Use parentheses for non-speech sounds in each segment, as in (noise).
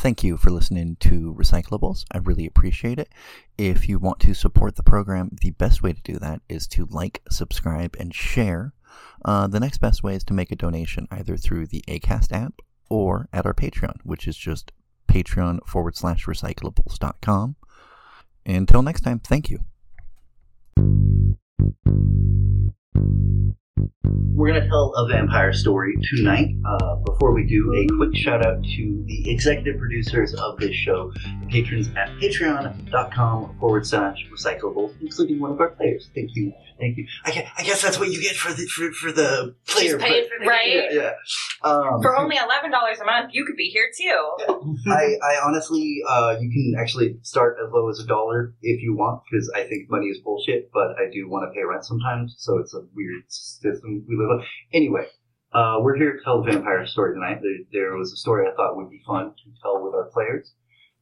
Thank you for listening to Recyclables. I really appreciate it. If you want to support the program, the best way to do that is to like, subscribe, and share. Uh, the next best way is to make a donation either through the ACAST app or at our Patreon, which is just patreon forward slash recyclables.com. Until next time, thank you. We're going to tell a vampire story tonight. Uh, before we do, a quick shout out to the executive producers of this show, the patrons at patreon.com forward slash recyclables, including one of our players. Thank you. Thank you. I guess, I guess that's what you get for the, for, for the player. She's but- for the Right? Yeah, yeah. Um, For only eleven dollars a month, you could be here too. I, I honestly, uh, you can actually start as low as a dollar if you want, because I think money is bullshit, but I do want to pay rent sometimes, so it's a weird system we live. Anyway, uh, we're here to tell the vampire story tonight. There, there was a story I thought would be fun to tell with our players.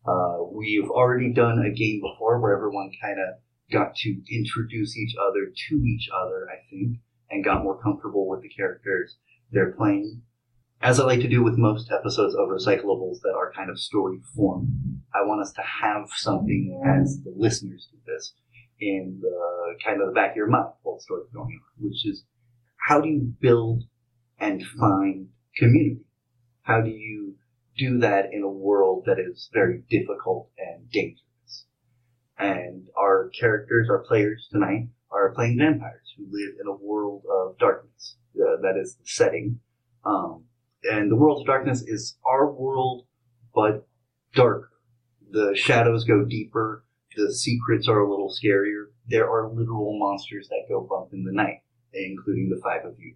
Uh, we've already done a game before where everyone kind of got to introduce each other to each other, I think, and got more comfortable with the characters they're playing as I like to do with most episodes of Recyclables that are kind of story form, I want us to have something as the listeners do this in the kind of the back of your mind while the story's going on, which is how do you build and find community? How do you do that in a world that is very difficult and dangerous? And our characters, our players tonight, are playing vampires who live in a world of darkness. Uh, that is the setting. Um, and the world of darkness is our world, but darker. The shadows go deeper. The secrets are a little scarier. There are literal monsters that go bump in the night, including the five of you.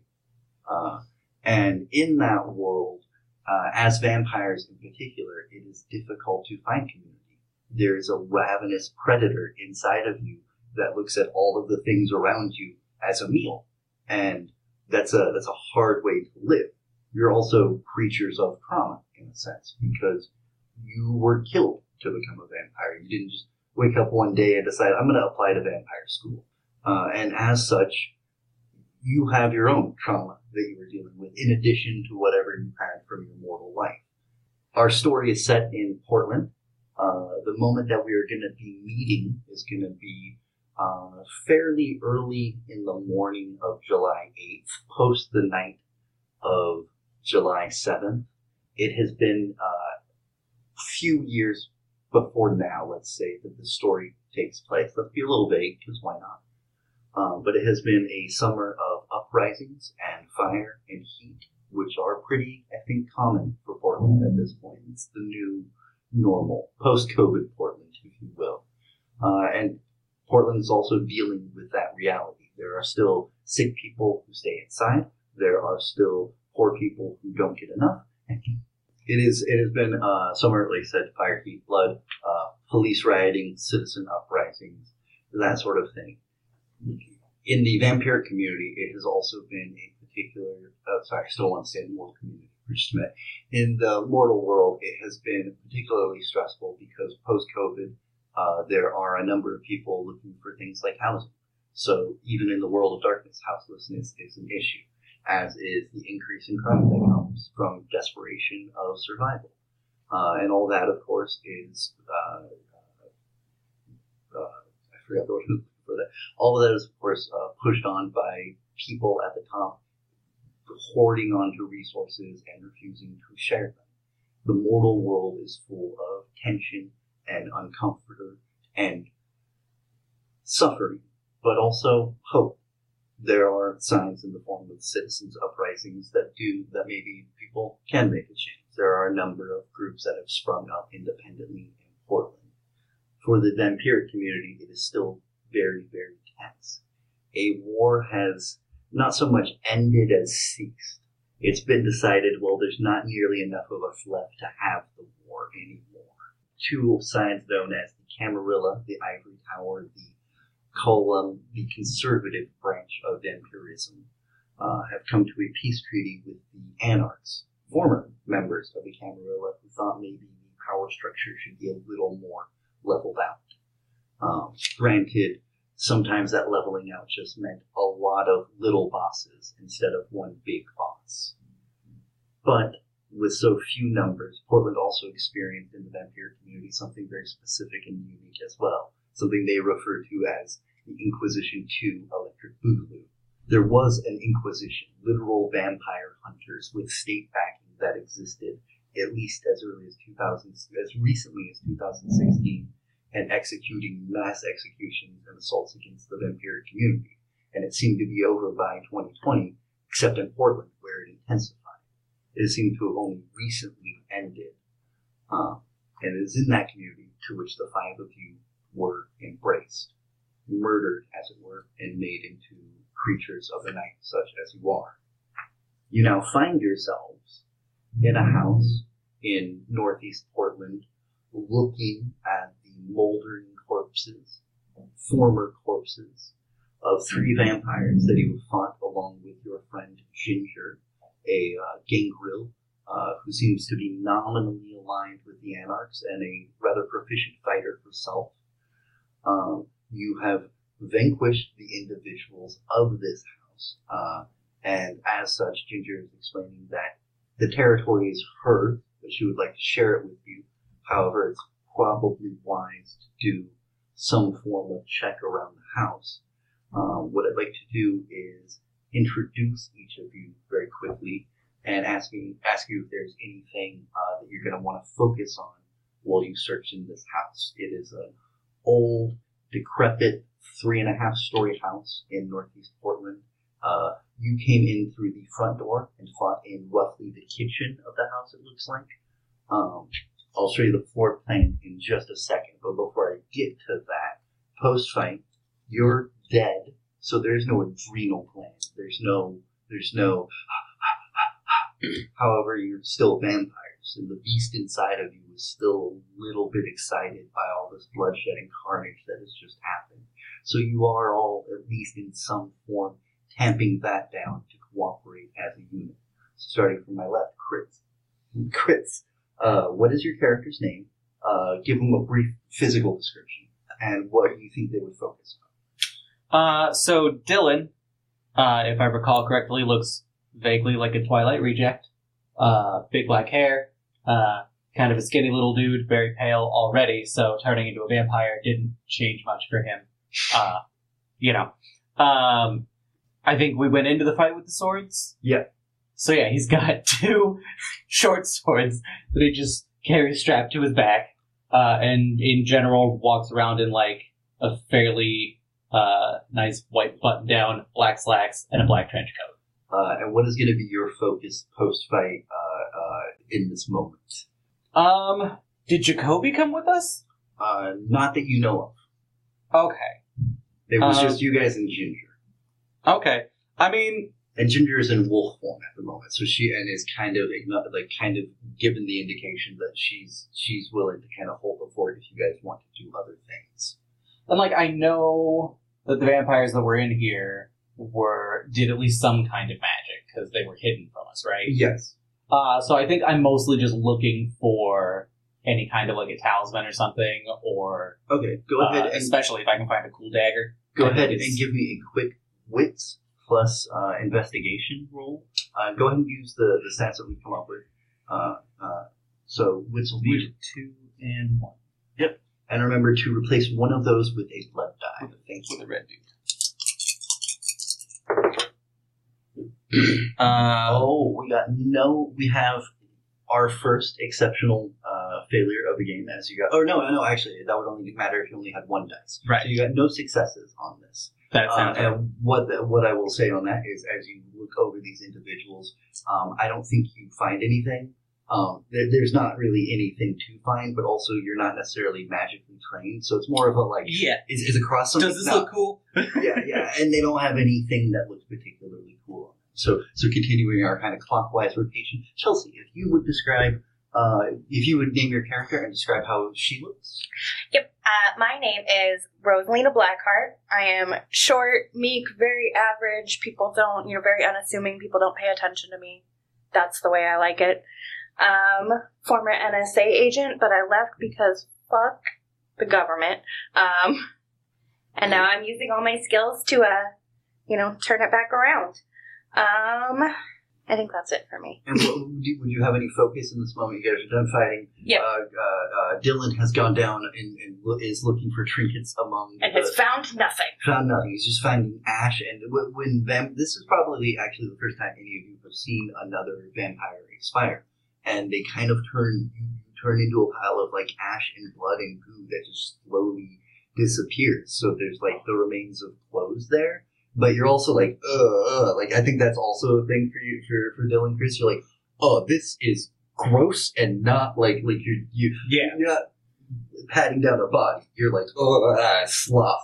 Uh, and in that world, uh, as vampires in particular, it is difficult to find community. There is a ravenous predator inside of you that looks at all of the things around you as a meal, and that's a that's a hard way to live you're also creatures of trauma in a sense because you were killed to become a vampire. You didn't just wake up one day and decide I'm going to apply to vampire school. Uh, and as such, you have your own trauma that you were dealing with in addition to whatever you had from your mortal life. Our story is set in Portland. Uh, the moment that we are going to be meeting is going to be uh, fairly early in the morning of July 8th, post the night of July 7th. It has been uh, a few years before now, let's say, that the story takes place. Let's be a little vague, because why not? Um, but it has been a summer of uprisings and fire and heat, which are pretty, I think, common for Portland at this point. It's the new normal, post-COVID Portland, if you will. Uh, and Portland is also dealing with that reality. There are still sick people who stay inside. There are still poor people who don't get enough. It is. It has been uh, summer, like I said, fire, heat, blood, uh, police rioting, citizen uprisings, that sort of thing. In the vampiric community, it has also been a particular. Uh, sorry, I still want to say the mortal community. In the mortal world, it has been particularly stressful because post COVID, uh, there are a number of people looking for things like housing. So even in the world of darkness, houselessness is an issue as is the increase in crime that comes from desperation of survival. Uh, and all that, of course, is uh, uh, I forgot the word for that. All of that is, of course, uh, pushed on by people at the top hoarding onto resources and refusing to share them. The mortal world is full of tension and uncomfort and suffering, but also hope there are signs in the form of citizens uprisings that do that maybe people can make a change. There are a number of groups that have sprung up independently in Portland. For the vampiric community, it is still very, very tense. A war has not so much ended as ceased. It's been decided, well, there's not nearly enough of us left to have the war anymore. Two sides known as the Camarilla, the Ivory Tower, the column, the conservative branch of vampirism, uh, have come to a peace treaty with the anarchs, former members of the Camarilla, who thought maybe the power structure should be a little more leveled out. Um, granted, sometimes that leveling out just meant a lot of little bosses instead of one big boss. But with so few numbers, Portland also experienced in the vampire community something very specific and unique as well. Something they refer to as the Inquisition II Electric Boogaloo. There was an Inquisition, literal vampire hunters with state backing that existed at least as early as 2000, as recently as 2016, and executing mass executions and assaults against the vampire community. And it seemed to be over by 2020, except in Portland, where it intensified. It seemed to have only recently ended. Um, and it is in that community to which the five of you were embraced, murdered, as it were, and made into creatures of the night, such as you are. You now find yourselves in a house in northeast Portland, looking at moldering corpses, former corpses of three vampires that you have fought along with your friend Ginger, a uh, gangrel uh, who seems to be nominally aligned with the Anarchs and a rather proficient fighter herself. Um, you have vanquished the individuals of this house, uh, and as such, Ginger is explaining that the territory is hers, but she would like to share it with you. However, it's probably wise to do some form of check around the house. Um, what I'd like to do is introduce each of you very quickly and ask me ask you if there's anything uh, that you're going to want to focus on while you search in this house. It is an old, decrepit, three and a half story house in northeast Portland. Uh, you came in through the front door and fought in roughly the kitchen of the house. It looks like. Um, I'll show you the floor plan in just a second, but before I get to that, post fight, you're dead, so there's no adrenal gland. There's no, there's no. (sighs) However, you're still vampires, and the beast inside of you is still a little bit excited by all this bloodshed and carnage that has just happened. So you are all, at least in some form, tamping that down to cooperate as a unit. Starting from my left, Kris. (laughs) Kris, uh, what is your character's name? Uh, give them a brief physical description and what you think they would focus on. Uh, so Dylan, uh, if I recall correctly, looks vaguely like a Twilight reject. Uh, big black hair, uh, kind of a skinny little dude, very pale already, so turning into a vampire didn't change much for him. Uh, you know. Um, I think we went into the fight with the swords. Yeah. So yeah, he's got (laughs) two short swords that he just carries strapped to his back, uh, and in general walks around in like a fairly uh, nice white button-down, black slacks, and a black trench coat. Uh, and what is going to be your focus post fight uh, uh, in this moment? Um, did Jacoby come with us? Uh, not that you know of. Okay, It was Um, just you guys and Ginger. okay. I mean, And Ginger is in wolf form at the moment, so she and is kind of like kind of given the indication that she's she's willing to kind of hold the fort if you guys want to do other things. and like I know that the vampires that were in here were did at least some kind of magic because they were hidden from us, right? Yes. Uh, so I think I'm mostly just looking for any kind of like a talisman or something, or Okay. Go uh, ahead and especially if I can find a cool dagger. go ahead and give me a quick wits plus uh, investigation roll. Uh, go ahead and use the the stats that we come up with. Uh, uh, so wits will be two and one. Yep. And remember to replace one of those with a blood die. Thank you. the red dude. (clears throat) Uh, Oh, we got no. We have our first exceptional uh, failure of the game as you got. Oh no, no, actually, that would only matter if you only had one dice. Right. So you got no successes on this. That Uh, right. and what the, what I will say on that is, as you look over these individuals, um, I don't think you find anything. Um, there, there's not really anything to find, but also you're not necessarily magically trained, so it's more of a like, Yeah. is, is across something? Does this No. look cool? (laughs) yeah, yeah, and they don't have anything that looks particularly cool. So, so continuing our kind of clockwise rotation, Chelsea, if you would describe, uh, if you would name your character and describe how she looks. Yep. Uh, my name is Rosalina Blackheart. I am short, meek, very average. People don't, you know, very unassuming. People don't pay attention to me. That's the way I like it. Um, former NSA agent, but I left because fuck the government. Um, and now I'm using all my skills to, uh, you know, turn it back around. Um, I think that's it for me. And what, would, you, would you have any focus in this moment? You guys are done fighting. Yep. Uh, uh, uh, Dylan has gone down and, and lo- is looking for trinkets among And the, has found nothing. found nothing. He's just finding ash. And w- when vamp- this is probably actually the first time any of you have seen another vampire expire, and they kind of turn you turn into a pile of like ash and blood and goo that just slowly disappears. So there's like the remains of clothes there, but you're also like, uh, uh like I think that's also a thing for you for for Dylan Kris. You're like, oh, this is gross and not like like you you Yeah. you're not patting down a body. You're like, oh, ah, sloth.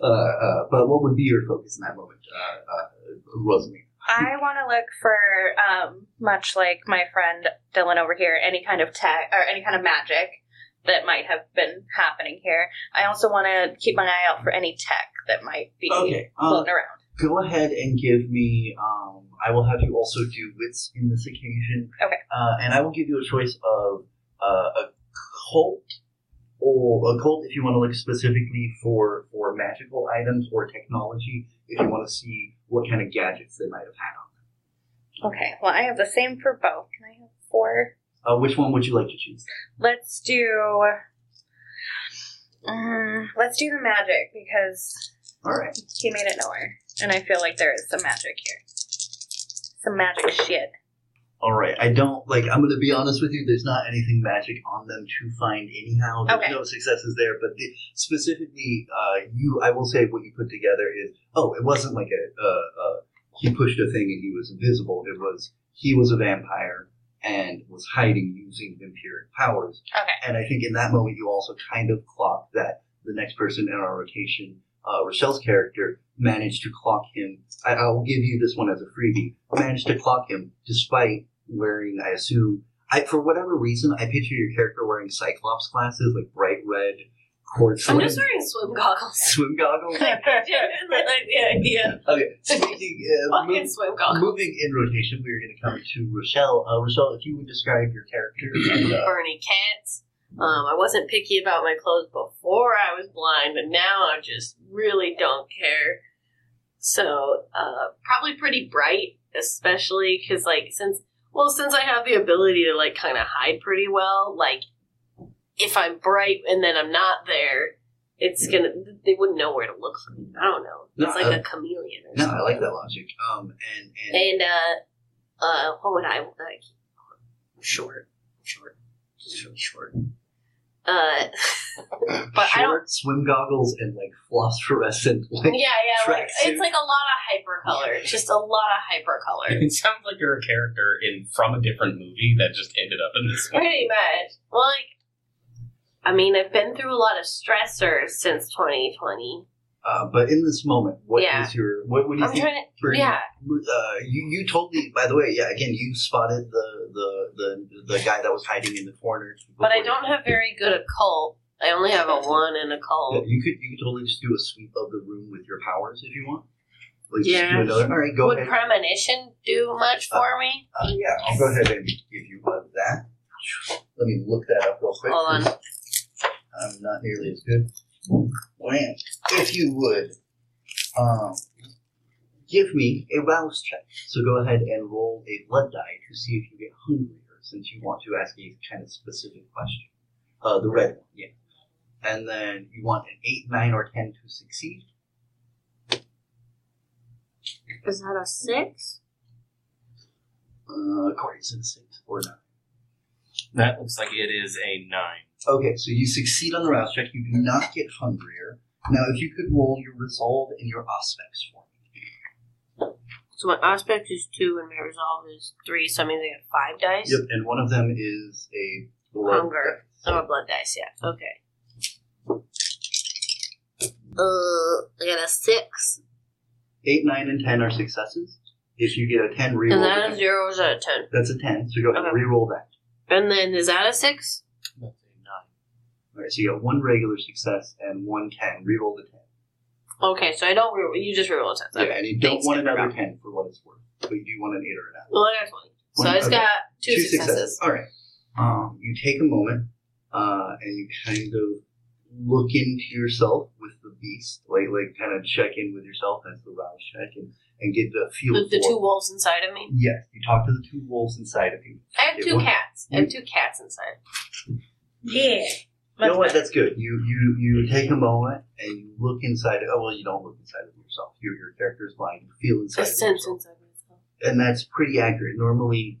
Uh, uh, but what would be your focus in that moment, uh, uh, Rosalie? I want to look for, um, much like my friend Dylan over here, any kind of tech or any kind of magic that might have been happening here. I also want to keep my eye out for any tech that might be Okay, um, floating around. go ahead and give me. Um, I will have you also do wits in this occasion. Okay. Uh, and I will give you a choice of uh, a cult or a cult if you want to look specifically for for magical items or technology. If you want to see what kind of gadgets they might have had on them. Okay, well, I have the same for both. Can I have four? Uh, which one would you like to choose? Let's do. Um, let's do the magic because All right. he made it nowhere, and I feel like there is some magic here. Some magic shit. All right. I don't like. I'm going to be honest with you. There's not anything magic on them to find anyhow. There's Okay. no successes there. But the, specifically, uh, you, I will say what you put together is. Oh, it wasn't like a. Uh, uh, he pushed a thing and he was invisible. It was he was a vampire and was hiding using vampiric powers. Okay. And I think in that moment you also kind of clocked that the next person in our rotation, uh, Rochelle's character, managed to clock him. I, I will give you this one as a freebie. Managed to clock him despite wearing, I assume, I for whatever reason, I picture your character wearing Cyclops glasses, like bright red quartz. I'm just wearing swim goggles. (laughs) swim goggles. (laughs) like the idea. Okay, speaking uh, (laughs) move- swim goggles. moving in rotation, we are going to come to Rochelle. Uh, Rochelle, if you would describe your character. And, uh, (clears throat) Bernie cats. Um, I wasn't picky about my clothes before I was blind, but now I just really don't care. So, uh, probably pretty bright, especially because, like, since, well, since I have the ability to, like, kind of hide pretty well, like, if I'm bright and then I'm not there, it's gonna, they wouldn't know where to look for me. I don't know. No, It's like uh, a chameleon or no, something. I like that logic. Um, and and And uh, uh, what would I like? Short, short, just really short. Uh, (laughs) but I don't. swim goggles and like phosphorescent. Like, Yeah, yeah, like tracksuit. it's like a lot of hyper color, just a lot of hyper color. (laughs) It sounds like you're a character in from a different movie that just ended up in this one. Pretty much. Well, like, I mean, I've been through a lot of stressors since 2020. uh, but in this moment, what is Yeah. your what would you I'm think? trying to. Yeah, Uh, you you totally. By the way, yeah. Again, you spotted the the the, the guy that was hiding in the corner. but I don't have very good occult. I only have a one in Yeah, occult. you could you could totally just do a sweep of the room with your powers if you want. Like Yeah. All right, go Would ahead. premonition do much for me? Uh, yeah, I'll go ahead and give you uh, that. Let me look that up real quick. Hold on. I'm not nearly as good. Wham. If you would, um, give me a rouse check. So go ahead and roll a blood die to see if you get hungrier, since you want to ask a kind of specific question. Uh, the red one, yeah. And then you want an 8, 9, or 10 to succeed. Is that a six? Uh, to the 6 or 9. That looks like it is a nine. Okay, so you succeed on the rouse check. You do not get hungrier. Now, if you could roll your resolve and your aspects for me. So my aspect is two and my resolve is three, so I mean I get five dice. Yep, and one of them is a blood Hunger. dice. Oh, a blood dice, yeah. Okay. Uh, I got a six. Eight, nine, and ten are successes. If you get a ten, Is reroll. that the a zero or is that a ten? That's a ten. So go ahead and Okay. reroll that. And then is that a six? That's a nine. All right, so you got one regular success and one ten. Reroll the ten. Okay, so I don't re- you just reroll a ten. Yeah, Okay. and you don't Thanks, want I another forgot. ten for what it's worth, but you do want an eight or an nine. Well, I got twenty. So I just okay. got two, successes. All right. Um, you take a moment uh, and you kind of look into yourself with the beast, like like kind of check in with yourself. That's the rouse check, and and get the feel. The, the for- two wolves inside of me. Yes, you talk to the two wolves inside of you. I have It two won't- cats. I have two cats inside. Yeah. You know what? That's good. You you you take a moment and you look inside. Oh well, you don't look inside of yourself. Your your character is blind. You feel inside. A sense yourself. inside myself. and that's pretty accurate. Normally,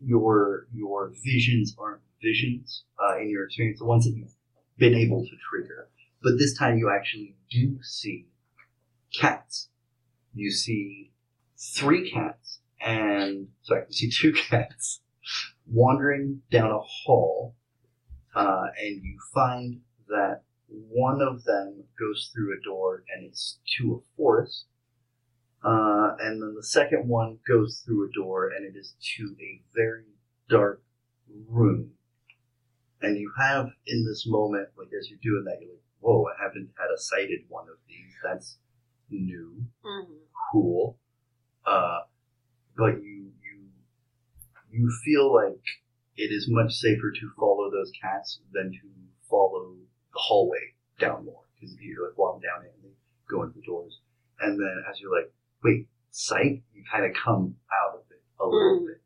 your your visions aren't visions uh, in your experience, the ones that you've been able to trigger. But this time, you actually do see cats. You see three cats, and sorry, you see two (laughs) cats wandering down a hall, uh, and you find that one of them goes through a door and it's to a forest. Uh, and then the second one goes through a door and it is to a very dark room. And you have in this moment, like as you're doing that, you're like, whoa, I haven't had a sighted one of these. That's new, hmm cool. Uh, but you, you, you feel like it is much safer to follow those cats than to follow the hallway down more. Because if you like walk down it and they go into the doors. And then as you're like, wait, sight, you kind of come out of it a little Mm. bit.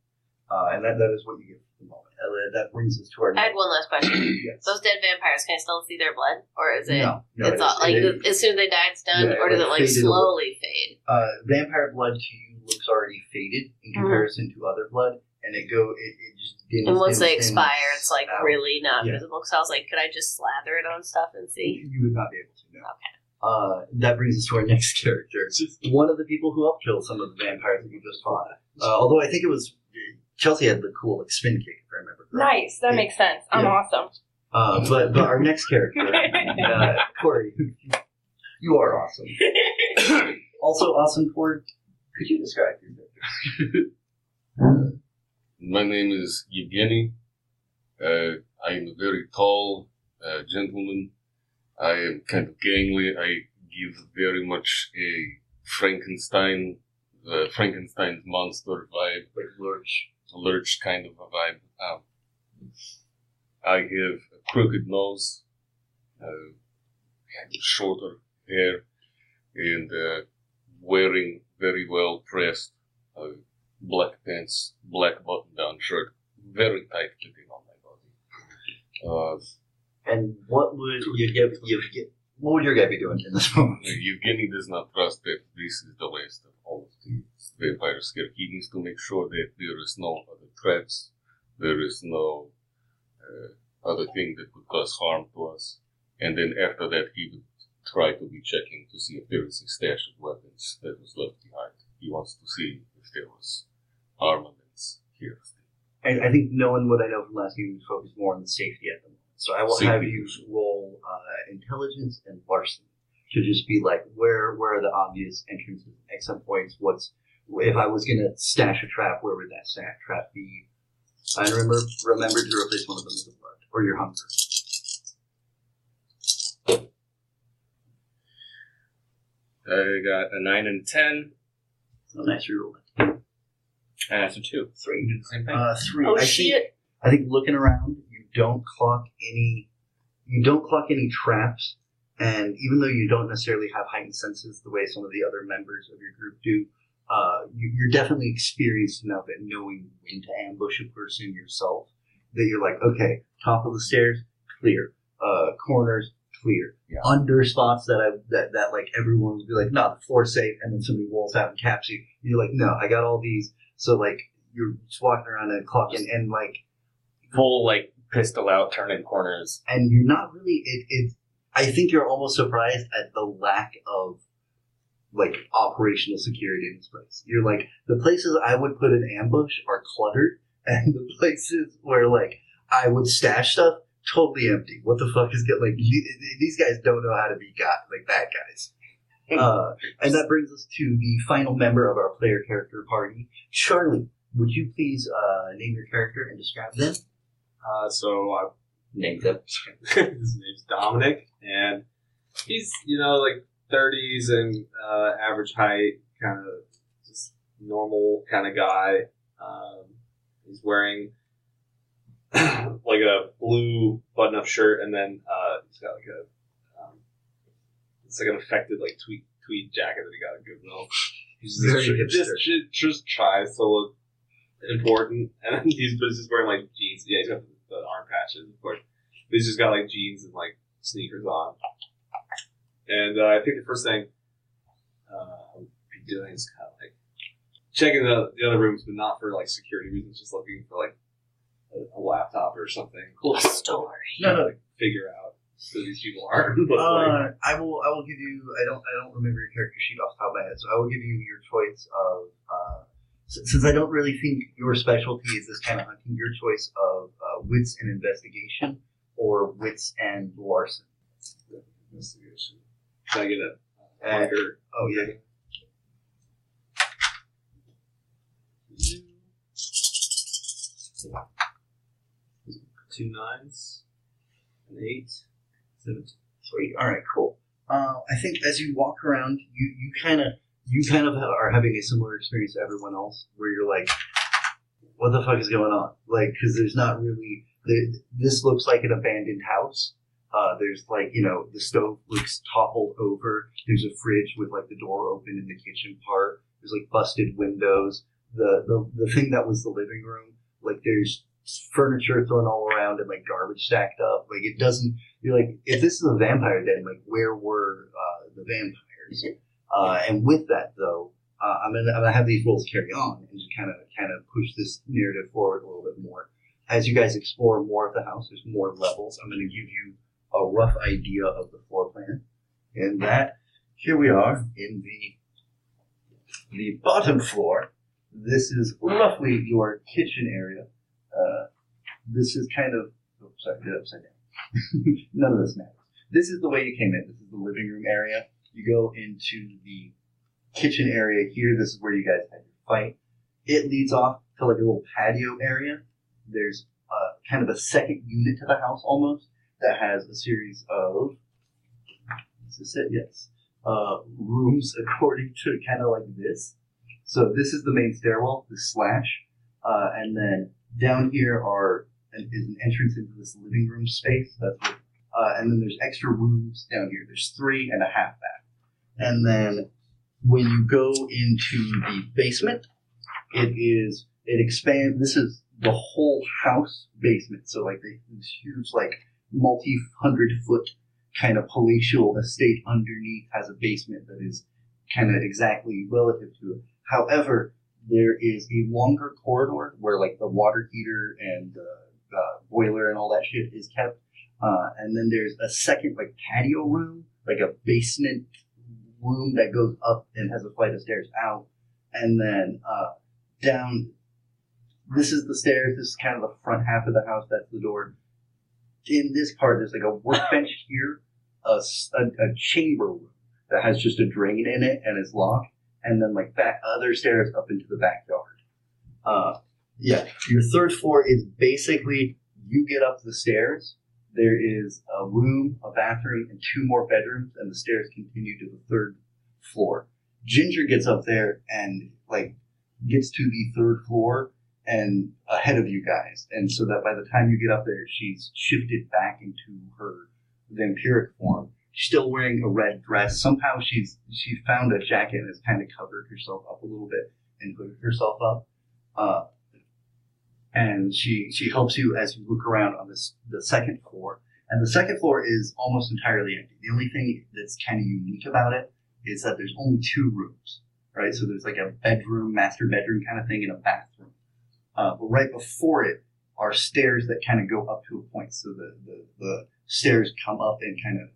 Uh, and that, that is what you get for the moment. And that brings us to our I had one last question. (coughs) yes. Those dead vampires, can I still see their blood, or is it? no, no, it's all, like it- as soon as they die, it's done, Yeah, or does it like slowly fade? uh, vampire blood to you looks already faded in Mhm. comparison to other blood, and it go it, it just dims, And once dims, they dims expire, it's like out. really not Yeah. visible. So I was like, could I just slather it on stuff and see? You would not be able to know. Okay. Uh, that brings us to our (laughs) next character. One of the people who helped kill some of the vampires that you just fought. Uh, although I think it was Chelsea had the cool like spin kick, if I remember correctly. Nice. That makes sense. I'm Yeah. awesome. Uh, but but our next character, (laughs) uh, Corey, you are awesome. (laughs) also awesome, Corey. Could you describe your character? My name is Yevgeny. Uh, I am a very tall uh, gentleman. I am kind of gangly. I give very much a Frankenstein, the Frankenstein's monster vibe, Like Lurch. lurch kind of a vibe. Um, I have a crooked nose, uh, shorter hair, and uh, wearing very well pressed uh, black pants, black button down shirt, very tight fitting on my body. Uh, And what would you give? You get? What would your guy be doing in this moment? (laughs) Evgeny does not trust that this is the last of all of the vampire scare. He needs to make sure that there is no other traps, there is no uh, other thing that could cause harm to us. And then after that, he would try to be checking to see if there is a stash of weapons that was left behind. He wants to see if there was armaments here. And I think no one what I know from last game, we focus more on the safety at the moment. So I will have you roll uh, intelligence and larceny to just be like, where where are the obvious entrances, and exit points? What's if I was gonna stash a trap, where would that stash trap be? I remember remember to replace one of them with a blood or your hunger. I got a 9 and a 10, So nice reroll. and that's a 2. Three. You the same thing. Uh, three. Oh I shit! Think, I think looking around, you don't clock any. You don't clock any traps, and even though you don't necessarily have heightened senses the way some of the other members of your group do, uh, you, you're definitely experienced enough at knowing when to ambush a person yourself that you're like, okay, top of the stairs, clear. Uh, corners, clear. Yeah. Under spots that I that that like everyone would be like, no, the floor's safe, and then somebody rolls out and caps you. You're like, no, I got all these. So like you're just walking around and clocking, and like Full, like, pistol out, turning corners. and you're not really it, it i think you're almost surprised at the lack of like operational security in this place you're like the places i would put an ambush are cluttered (laughs) and the places where like i would stash stuff totally empty. What the fuck is get like these guys don't know how to be got like bad guys. Uh, and that brings us to the final member of our player character party. Charlie would you please uh, name your character and describe them? Uh, so I named him. (laughs) His name's Dominic, and he's you know like 30s and uh, average height, kind of just normal kind of guy. Um, he's wearing (clears throat) like a blue button-up shirt, and then uh, he's got like a um, it's like an affected like tweed tweed jacket that he got at Goodwill. He's just, it just, hipster. just tries to look important, (laughs) and then he's but he's just wearing like jeans. Yeah, he's got the, the arm patches, of course. But he's just got like jeans and like sneakers on. And uh, I think the first thing uh, I'll be doing is kind of like checking the, the other rooms, but not for like security reasons. Just looking for like a, a laptop or something. A story. No, no. Like, figure out who these people are. (laughs) but, like, Uh, I will. I will give you. I don't. I don't remember your character sheet off the top of my head, so I will give you your choice of. Uh, since I don't really think your specialty is this kind of hunting, your choice of uh, wits and investigation or wits and larceny. investigation. Can I get a marker? Oh yeah. Two nines, an eight, seventeen. Sweet. All right. Cool. Uh, I think as you walk around, you you kind of you kind of are having a similar experience to everyone else, where you're like, "What the fuck is going on?" Like, because there's not really. This looks like an abandoned house. Uh, there's like you know the stove looks toppled over. There's a fridge with like the door open in the kitchen part. There's like busted windows. The the the thing that was the living room, like there's furniture thrown all around and like garbage stacked up. Like it doesn't you're like, if this is a vampire den, like where were uh, the vampires? Uh, and with that, though, uh, I'm gonna I'm gonna have these roles carry on and just kind of kind of push this narrative forward a little bit more. As you guys explore more of the house, there's more levels. I'm gonna give you a rough idea of the floor plan, and that here we are in the the bottom floor. This is roughly your kitchen area. Uh, this is kind of oh, sorry, did upside down. (laughs) None of this matters. This is the way you came in. This is the living room area. You go into the kitchen area here. This is where you guys had your fight. It leads off to like a little patio area. There's uh, kind of a second unit to the house almost that has a series of. Is this it? Yes. Uh, rooms (laughs) according to kind of like this. So this is the main stairwell, the slash, uh, and then down here are is an entrance into this living room space. That's what, uh, and then there's extra rooms down here. There's three and a half back. And then when you go into the basement, it is it expands. This is the whole house basement. So like this huge like multi hundred foot kind of palatial estate underneath has a basement that is kind of exactly relative to it. However, there is a longer corridor where like the water heater and the boiler and all that shit is kept. Uh, and then there's a second like patio room, like a basement room that goes up and has a flight of stairs out. And then uh, down, this is the stairs. This is kind of the front half of the house. That's the door. In this part, there's like a workbench here, a chamber room that has just a drain in it and is locked and then like back other stairs up into the backyard. Uh, yeah, your third floor is basically you get up the stairs. There is a room, a bathroom, and two more bedrooms, and the stairs continue to the third floor. Ginger gets up there and like gets to the third floor and ahead of you guys, and so that by the time you get up there, she's shifted back into her vampiric form still wearing a red dress. Somehow she's she found a jacket and has kind of covered herself up a little bit and hooded herself up. Uh, and she she helps you as you look around on this the second floor. And the second floor is almost entirely empty. The only thing that's kind of unique about it is that there's only two rooms, right? So there's like a bedroom, master bedroom kind of thing, and a bathroom. Uh, but right before it are stairs that kind of go up to a point. So the, the, the stairs come up and kind of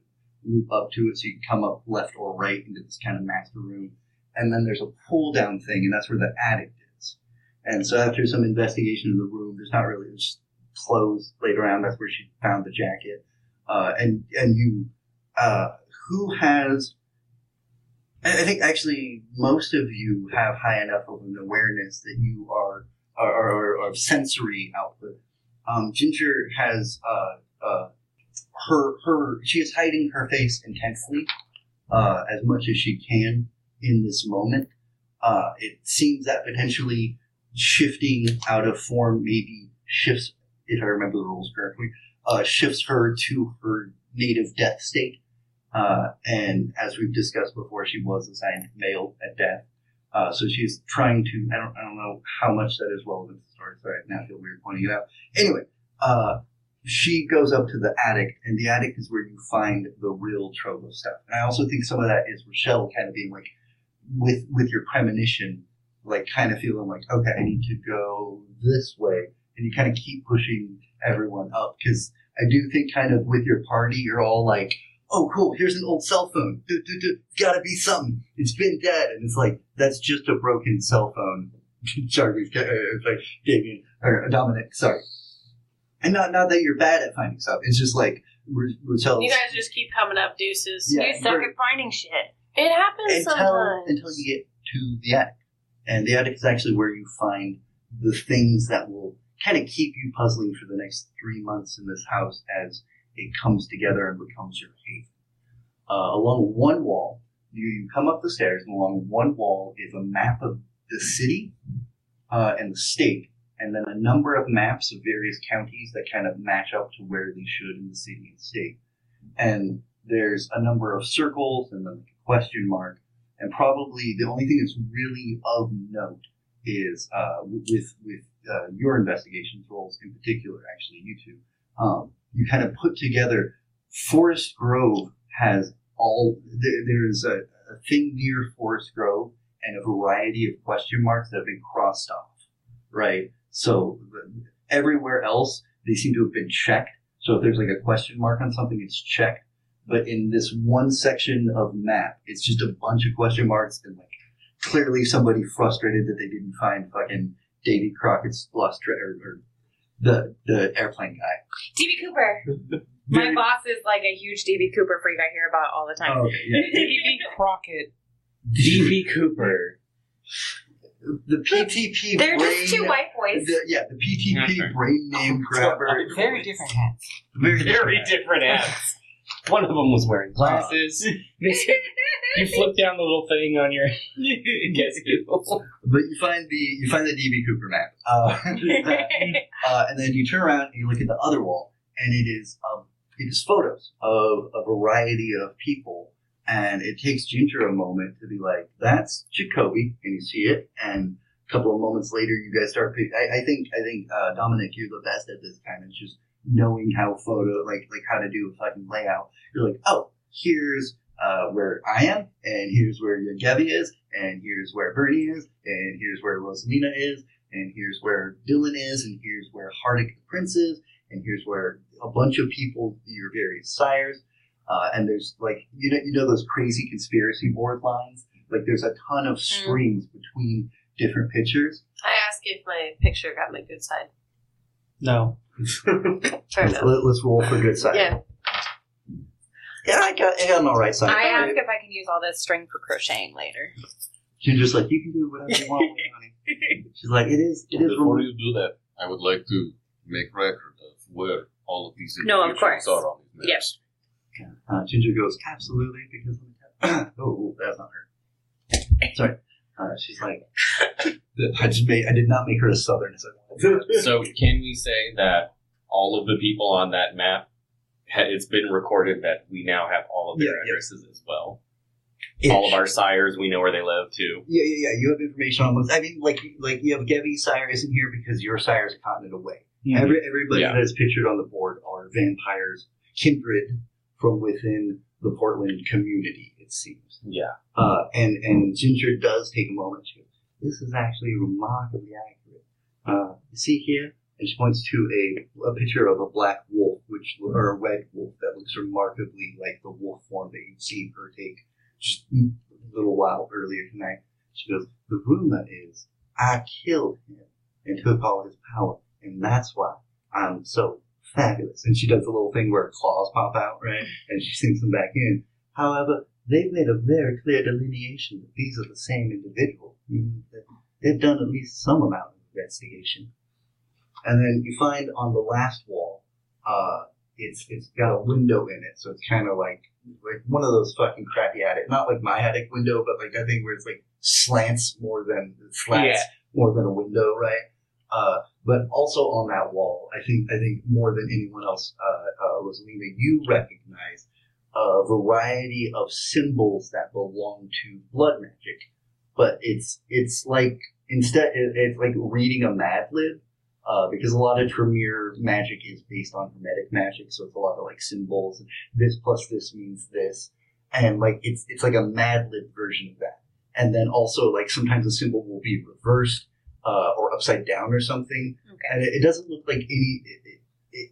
loop up to it so you can come up left or right into this kind of master room. And then there's a pull down thing, and that's where the attic is. And so after some investigation in the room, there's not really just clothes laid around. That's where she found the jacket. Uh, and and you, uh, who has? I think actually most of you have high enough of an awareness that you are are, are, are of sensory output. Um, Ginger has uh, uh, her her she is hiding her face intensely uh, as much as she can in this moment. Uh, it seems that potentially shifting out of form maybe shifts, if I remember the rules correctly, uh, shifts her to her native death state, Uh, and as we've discussed before, she was assigned male at death. Uh, so she's trying to, I don't, I don't know how much that is relevant to the story, so I now feel weird pointing it out. Anyway, uh, she goes up to the attic, and the attic is where you find the real trove of stuff. And I also think some of that is Rochelle kind of being like, with with your premonition, like kind of feeling like, okay, I need to go this way, and you kind of keep pushing everyone up because I do think kind of with your party, you're all like, oh, cool, here's an old cell phone. Gotta be something. It's been dead, and it's like that's just a broken cell phone. (laughs) Sorry, like Damien or Dominic, sorry. And not not that you're bad at finding stuff. It's just like Ru- Rochelle's. You guys just keep coming up deuces. Yeah, you suck you're- at finding shit. It happens until sometimes. until you get to the attic, and the attic is actually where you find the things that will kind of keep you puzzling for the next three months in this house as it comes together and becomes your haven. Uh, along one wall, you, you come up the stairs, and along one wall is a map of the city uh, and the state, and then a number of maps of various counties that kind of match up to where they should in the city and state. And there's a number of circles and then a question mark, and probably the only thing that's really of note is uh, with with uh, your investigations roles in particular, actually you two, um, you kind of put together. Forest Grove has all there, there's a, a thing near Forest Grove and a variety of question marks that have been crossed off, right? So everywhere else they seem to have been checked. So if there's like a question mark on something, it's checked. But in this one section of map, it's just a bunch of question marks and like clearly somebody frustrated that they didn't find fucking Davy Crockett's lost or, or the the airplane guy. DB Cooper. (laughs) My boss is like a huge DB Cooper freak. I hear about all the time. Oh, okay, yeah. (laughs) D.B. Crockett, D.B. Cooper. The PTP They're brain, just two white boys. the, yeah, the PTP Okay. brain name grabber. Very different hats. Very Very different hats. One of them was wearing glasses. They (laughs) you flip down the little thing on your (laughs) guess who. But you find the you find the DB Cooper map, uh, (laughs) uh, and then you turn around and you look at the other wall, and it is um, it is photos of a variety of people, and it takes Ginger a moment to be like, "That's Jacoby," and you see it, and a couple of moments later, you guys start. I, I think I think uh, Dominic, you're the best at this kind of just knowing how photo like like how to do a fucking layout. You're like, oh, here's uh, where I am, and here's where Yogevi is, and here's where Bernie is, and here's where Rosalina is, and here's where Dylan is, and here's where Hardick the Prince is, and here's where a bunch of people, your various sires, uh, and there's like you know you know those crazy conspiracy board lines. Like there's a ton of strings between different pictures. I ask if my picture got my good side. No. (laughs) Fair Let's, enough. let, us roll for good side. Yeah. yeah, I got, I got an all right side. I ask if I can use all this string for crocheting later. She's just like, you can do whatever you want, honey. (laughs) She's like, it is, it is. Before rem- you do that, I would like to make record of where all of these No, of individuals course. are on these maps. Uh, Ginger goes, absolutely, because (coughs) oh, oh, that's not her. Sorry. Uh, she's like, (coughs) I just made, I did not make her as southern as I wanted. So can we say that all of the people on that map, ha- it's been recorded that we now have all of their Yeah, yeah. addresses as well. All of our sires, we know where they live too. Yeah, yeah, yeah. You have information on most. I mean, like, like you have Gevy's sire isn't here because your sire is a continent away. Every everybody Yeah. that is pictured on the board are vampires, kindred from within the Portland community. It seems. Yeah. Uh, and and Ginger does take a moment. to. "This is actually remarkably accurate. Uh, you see here." And she points to a, a picture of a black wolf, which or a red wolf that looks remarkably like the wolf form that you've seen her take just a little while earlier tonight. She goes, "The rumor is I killed him and took all his power, and that's why I'm so fabulous." And she does a little thing where her claws pop out, right? And she sinks them back in. However, they've made a very clear delineation that these are the same individual, meaning that they've done at least some amount of investigation. And then you find on the last wall, uh, it's it's got a window in it, so it's kind of like like one of those fucking crappy attic, not like my attic window, but like that thing where it's like slants more than slats Yeah. more than a window, right? Uh, but also on that wall, I think I think more than anyone else, uh, uh, Rosalina, you recognize a variety of symbols that belong to blood magic, but it's it's like instead it, it's like reading a Mad Lib. Uh, because a lot of Tremere magic is based on Hermetic magic, so it's a lot of like symbols. This plus this means this, and like it's it's like a Mad Lib version of that. And then also like sometimes a symbol will be reversed uh, or upside down or something, Okay. and it, it doesn't look like any. It, it, it,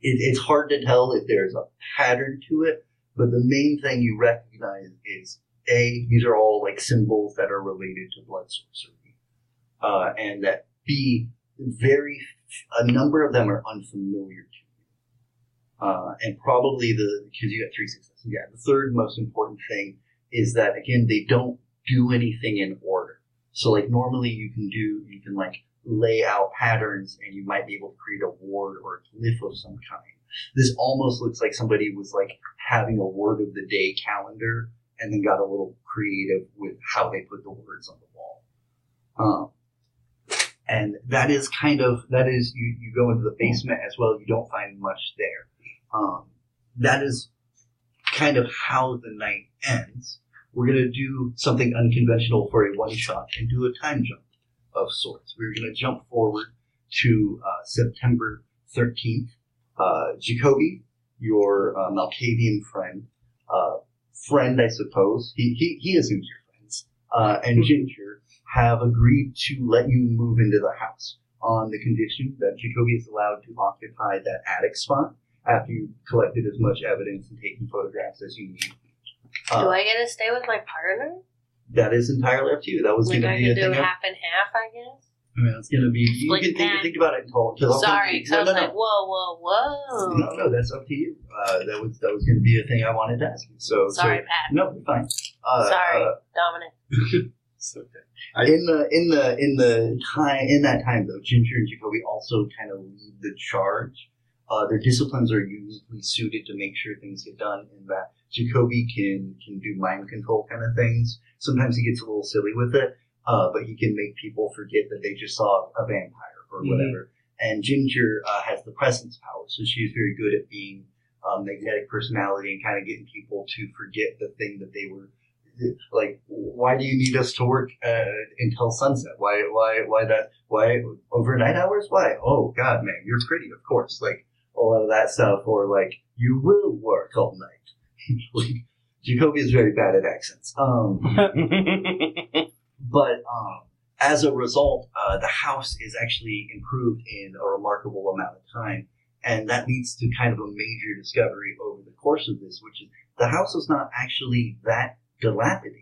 it, it's hard to tell if there's a pattern to it, but the main thing you recognize is a these are all like symbols that are related to blood sorcery, uh, and that b very a number of them are unfamiliar to you, uh, and probably the because you got three successes. Yeah, the third most important thing is that again they don't do anything in order. So like normally you can do you can like lay out patterns and you might be able to create a ward or a glyph of some kind. This almost looks like somebody was like having a word of the day calendar and then got a little creative with how they put the words on the wall. Um, and that is kind of that is you, you go into the basement as well. You don't find much there. Um, that is kind of how the night ends. We're gonna do something unconventional for a one shot and do a time jump of sorts. We're gonna jump forward to uh, September thirteenth. Uh, Jacoby, your uh, Malkavian friend, uh, friend I suppose. He he he assumes you're friends. Uh, and Ginger have agreed to let you move into the house on the condition that Jacoby is allowed to occupy that attic spot after you've collected as much evidence and taken photographs as you need. Uh, Do I get to stay with my partner? that is entirely up to you. That was Like going to be a can do thing. half and half, I guess. I mean, it's going to be. You Split can think, think about it until. cause I'll Sorry, because I was no, no, like, whoa, whoa, whoa. no, no, that's up to you. Uh, that was that was going to be a thing I wanted to ask you. So Sorry, so, Pat. no, you're fine. Uh, Sorry, uh, Dominic. (laughs) It's okay. I- in the in the in the time in that time though, Ginger and Jacoby also kind of lead the charge. Uh, their disciplines are uniquely suited to make sure things get done. In that Jacoby can can do mind control kind of things. Sometimes he gets a little silly with it, uh, but he can make people forget that they just saw a vampire or Mhm. whatever. And Ginger uh, has the presence power, so she's very good at being um, magnetic personality and kind of getting people to forget the thing that they were like why do you need us to work uh, until sunset why why why that why overnight hours why oh god man you're pretty of course like a lot of that stuff or like you will work all night (laughs) like jacoby is very bad at accents um (laughs) but um as a result uh, the house is actually improved in a remarkable amount of time and that leads to kind of a major discovery over the course of this which is the house was not actually that dilapidated.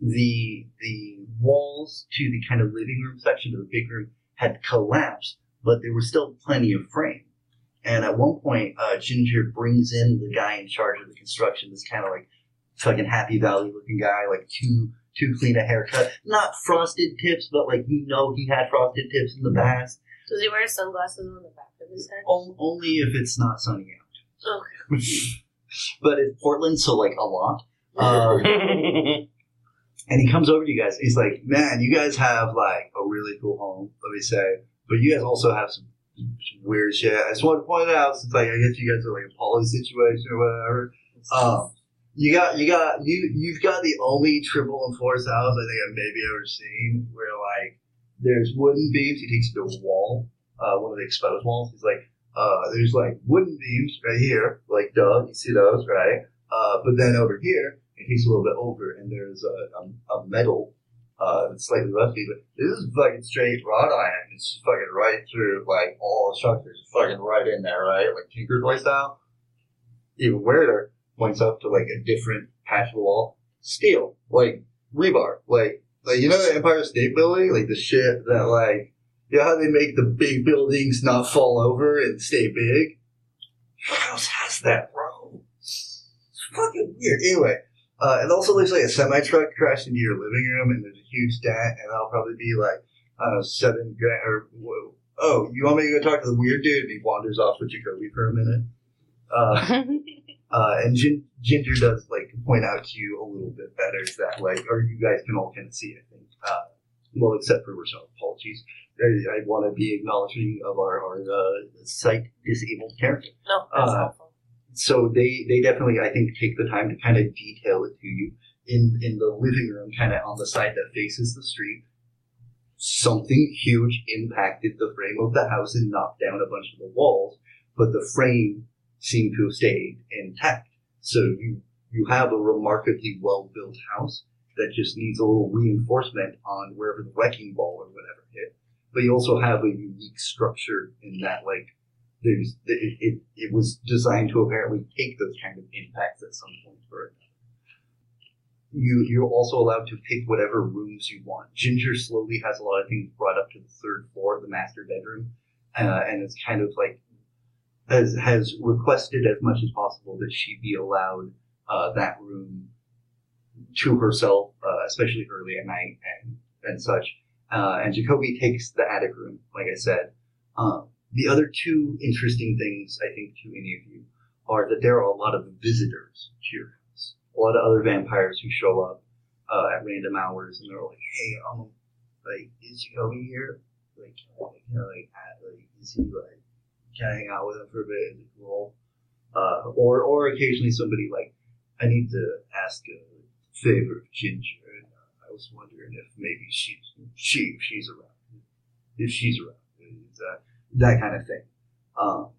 The the walls to the kind of living room section of the big room had collapsed, but there was still plenty of frame. And at one point, uh, Ginger brings in the guy in charge of the construction, this kind of like fucking Happy Valley looking guy, like too too clean a haircut, not frosted tips, but like you know he had frosted tips in the past. Does he wear sunglasses on the back of his head? On- only if it's not sunny out. Okay. (laughs) but it's Portland, so like a lot. Uh, (laughs) and he comes over to you guys. He's like, "Man, you guys have like a really cool home. Let me say, but you guys also have some, some weird shit. I just want to point out, since like I guess you guys are like a poly situation or whatever. Um, you got you got you you've got the only triple enforced house I think I've maybe ever seen where like there's wooden beams. He takes to a wall, uh, one of the exposed walls. He's like, uh, there's like wooden beams right here, like duh, you see those, right? Uh, but then over here, it takes a little bit over, and there's a, a, a metal, uh, slightly rusty, but this is fucking straight wrought iron. It's just fucking right through, like, all the structures, fucking right in there, right? Like Tinker Toy style. Even weirder, points up to, like, a different patch of the wall. Steel, like, rebar, like, like, you know the Empire State Building? Like, the shit that, like, you know how they make the big buildings not fall over and stay big? Your house has that, bro. It's fucking weird. Anyway, uh, it also looks like a semi truck crashed into your living room, and there's a huge dent, and I'll probably be like uh, seven grand. Or whoa. oh, you want me to go talk to the weird dude? And he wanders off with Jacoby for a minute. Uh, (laughs) uh, and Gin- Ginger does like point out to you a little bit better that like, or you guys can all kind of see. I think. Uh, well, except for Rochelle. Apologies. I, I want to be acknowledging of our, our uh, sight disabled character. No, that's Uh, helpful. So they they definitely I think take the time to kind of detail it to you in in the living room, kind of on the side that faces the street. Something huge impacted the frame of the house and knocked down a bunch of the walls, but the frame seemed to have stayed intact. So you you have a remarkably well built house that just needs a little reinforcement on wherever the wrecking ball or whatever hit. But you also have a unique structure in that like there's it, it, it was designed to apparently take those kind of impacts at some point or another. You you're also allowed to pick whatever rooms you want. Ginger slowly has a lot of things brought up to the third floor, the master bedroom, uh, and it's kind of like has has requested as much as possible that she be allowed uh, that room to herself, uh, especially early at night and and such. Uh, and Jacoby takes the attic room, like I said. Um, the other two interesting things, I think, to any of you are that there are a lot of visitors to your house. A lot of other vampires who show up uh, at random hours, and they're like, "Hey, um, like, is Jacoby here? Like, can I like, like, is he like, can I hang out with him for a bit? Is it cool?" Uh, or, or occasionally somebody like, "I need to ask a favor of Ginger, and uh, I was wondering if maybe she, she, if she's around, if she's around." It's, uh, that kind of thing. Um,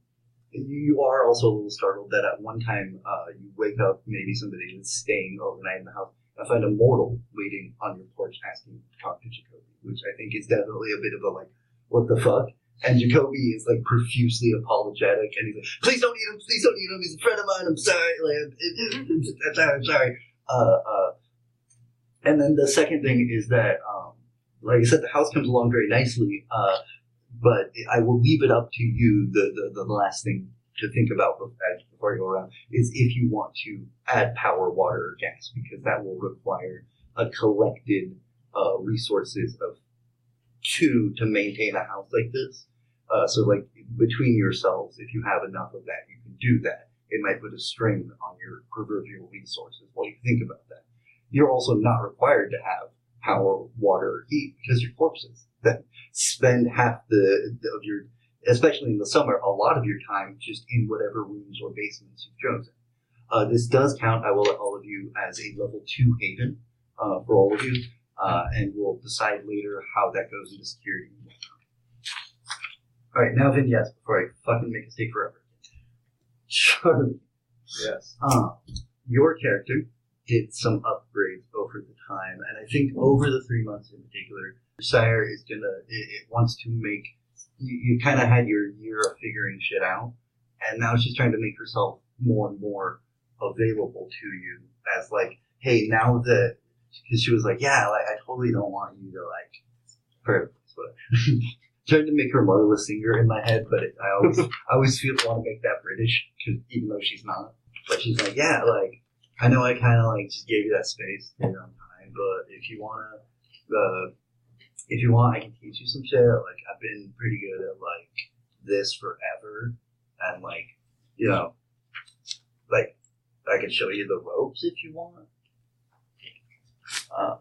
you are also a little startled that at one time uh, you wake up, maybe somebody is staying overnight in the house, and find a mortal waiting on your porch asking to talk to Jacoby, which I think is definitely a bit of a like, what the fuck? And Jacoby is like profusely apologetic, and he's like, "Please don't eat him! Please don't eat him! He's a friend of mine. I'm sorry, like, I'm sorry, I'm sorry." Uh, uh, and then the second thing is that, um, like I said, the house comes along very nicely. Uh, but I will leave it up to you. The, the, the last thing to think about before you go around is if you want to add power, water, or gas, because that will require a collected uh, resources of two to maintain a house like this. Uh, so, like between yourselves, if you have enough of that, you can do that. It might put a strain on your proverbial resources while you think about that. You're also not required to have power, water, or heat because you're corpses spend half the, the of your, especially in the summer, a lot of your time just in whatever rooms or basements you've chosen. Uh, this does count. I will let all of you as a level two haven uh, for all of you, uh, and we'll decide later how that goes into security. All right, now Vin, yes, before I fucking make a mistake forever. Charlie, Yes. uh, your character did some upgrades over the time, and I think over the three months in particular, Sire is gonna it, it wants to make you, you kind of had your year of figuring shit out, and now she's trying to make herself more and more available to you as like, hey, now that because she was like, yeah, like I totally don't want you to like, her, (laughs) trying to make her Marla Singer in my head, but it, I always (laughs) I always feel want to make that British because even though she's not. But she's like, yeah, like I know I kind of like just gave you that space own time, but if you wanna, uh, if you want, I can teach you some shit. Like I've been pretty good at like this forever, and like you know, like I can show you the ropes if you want. Uh,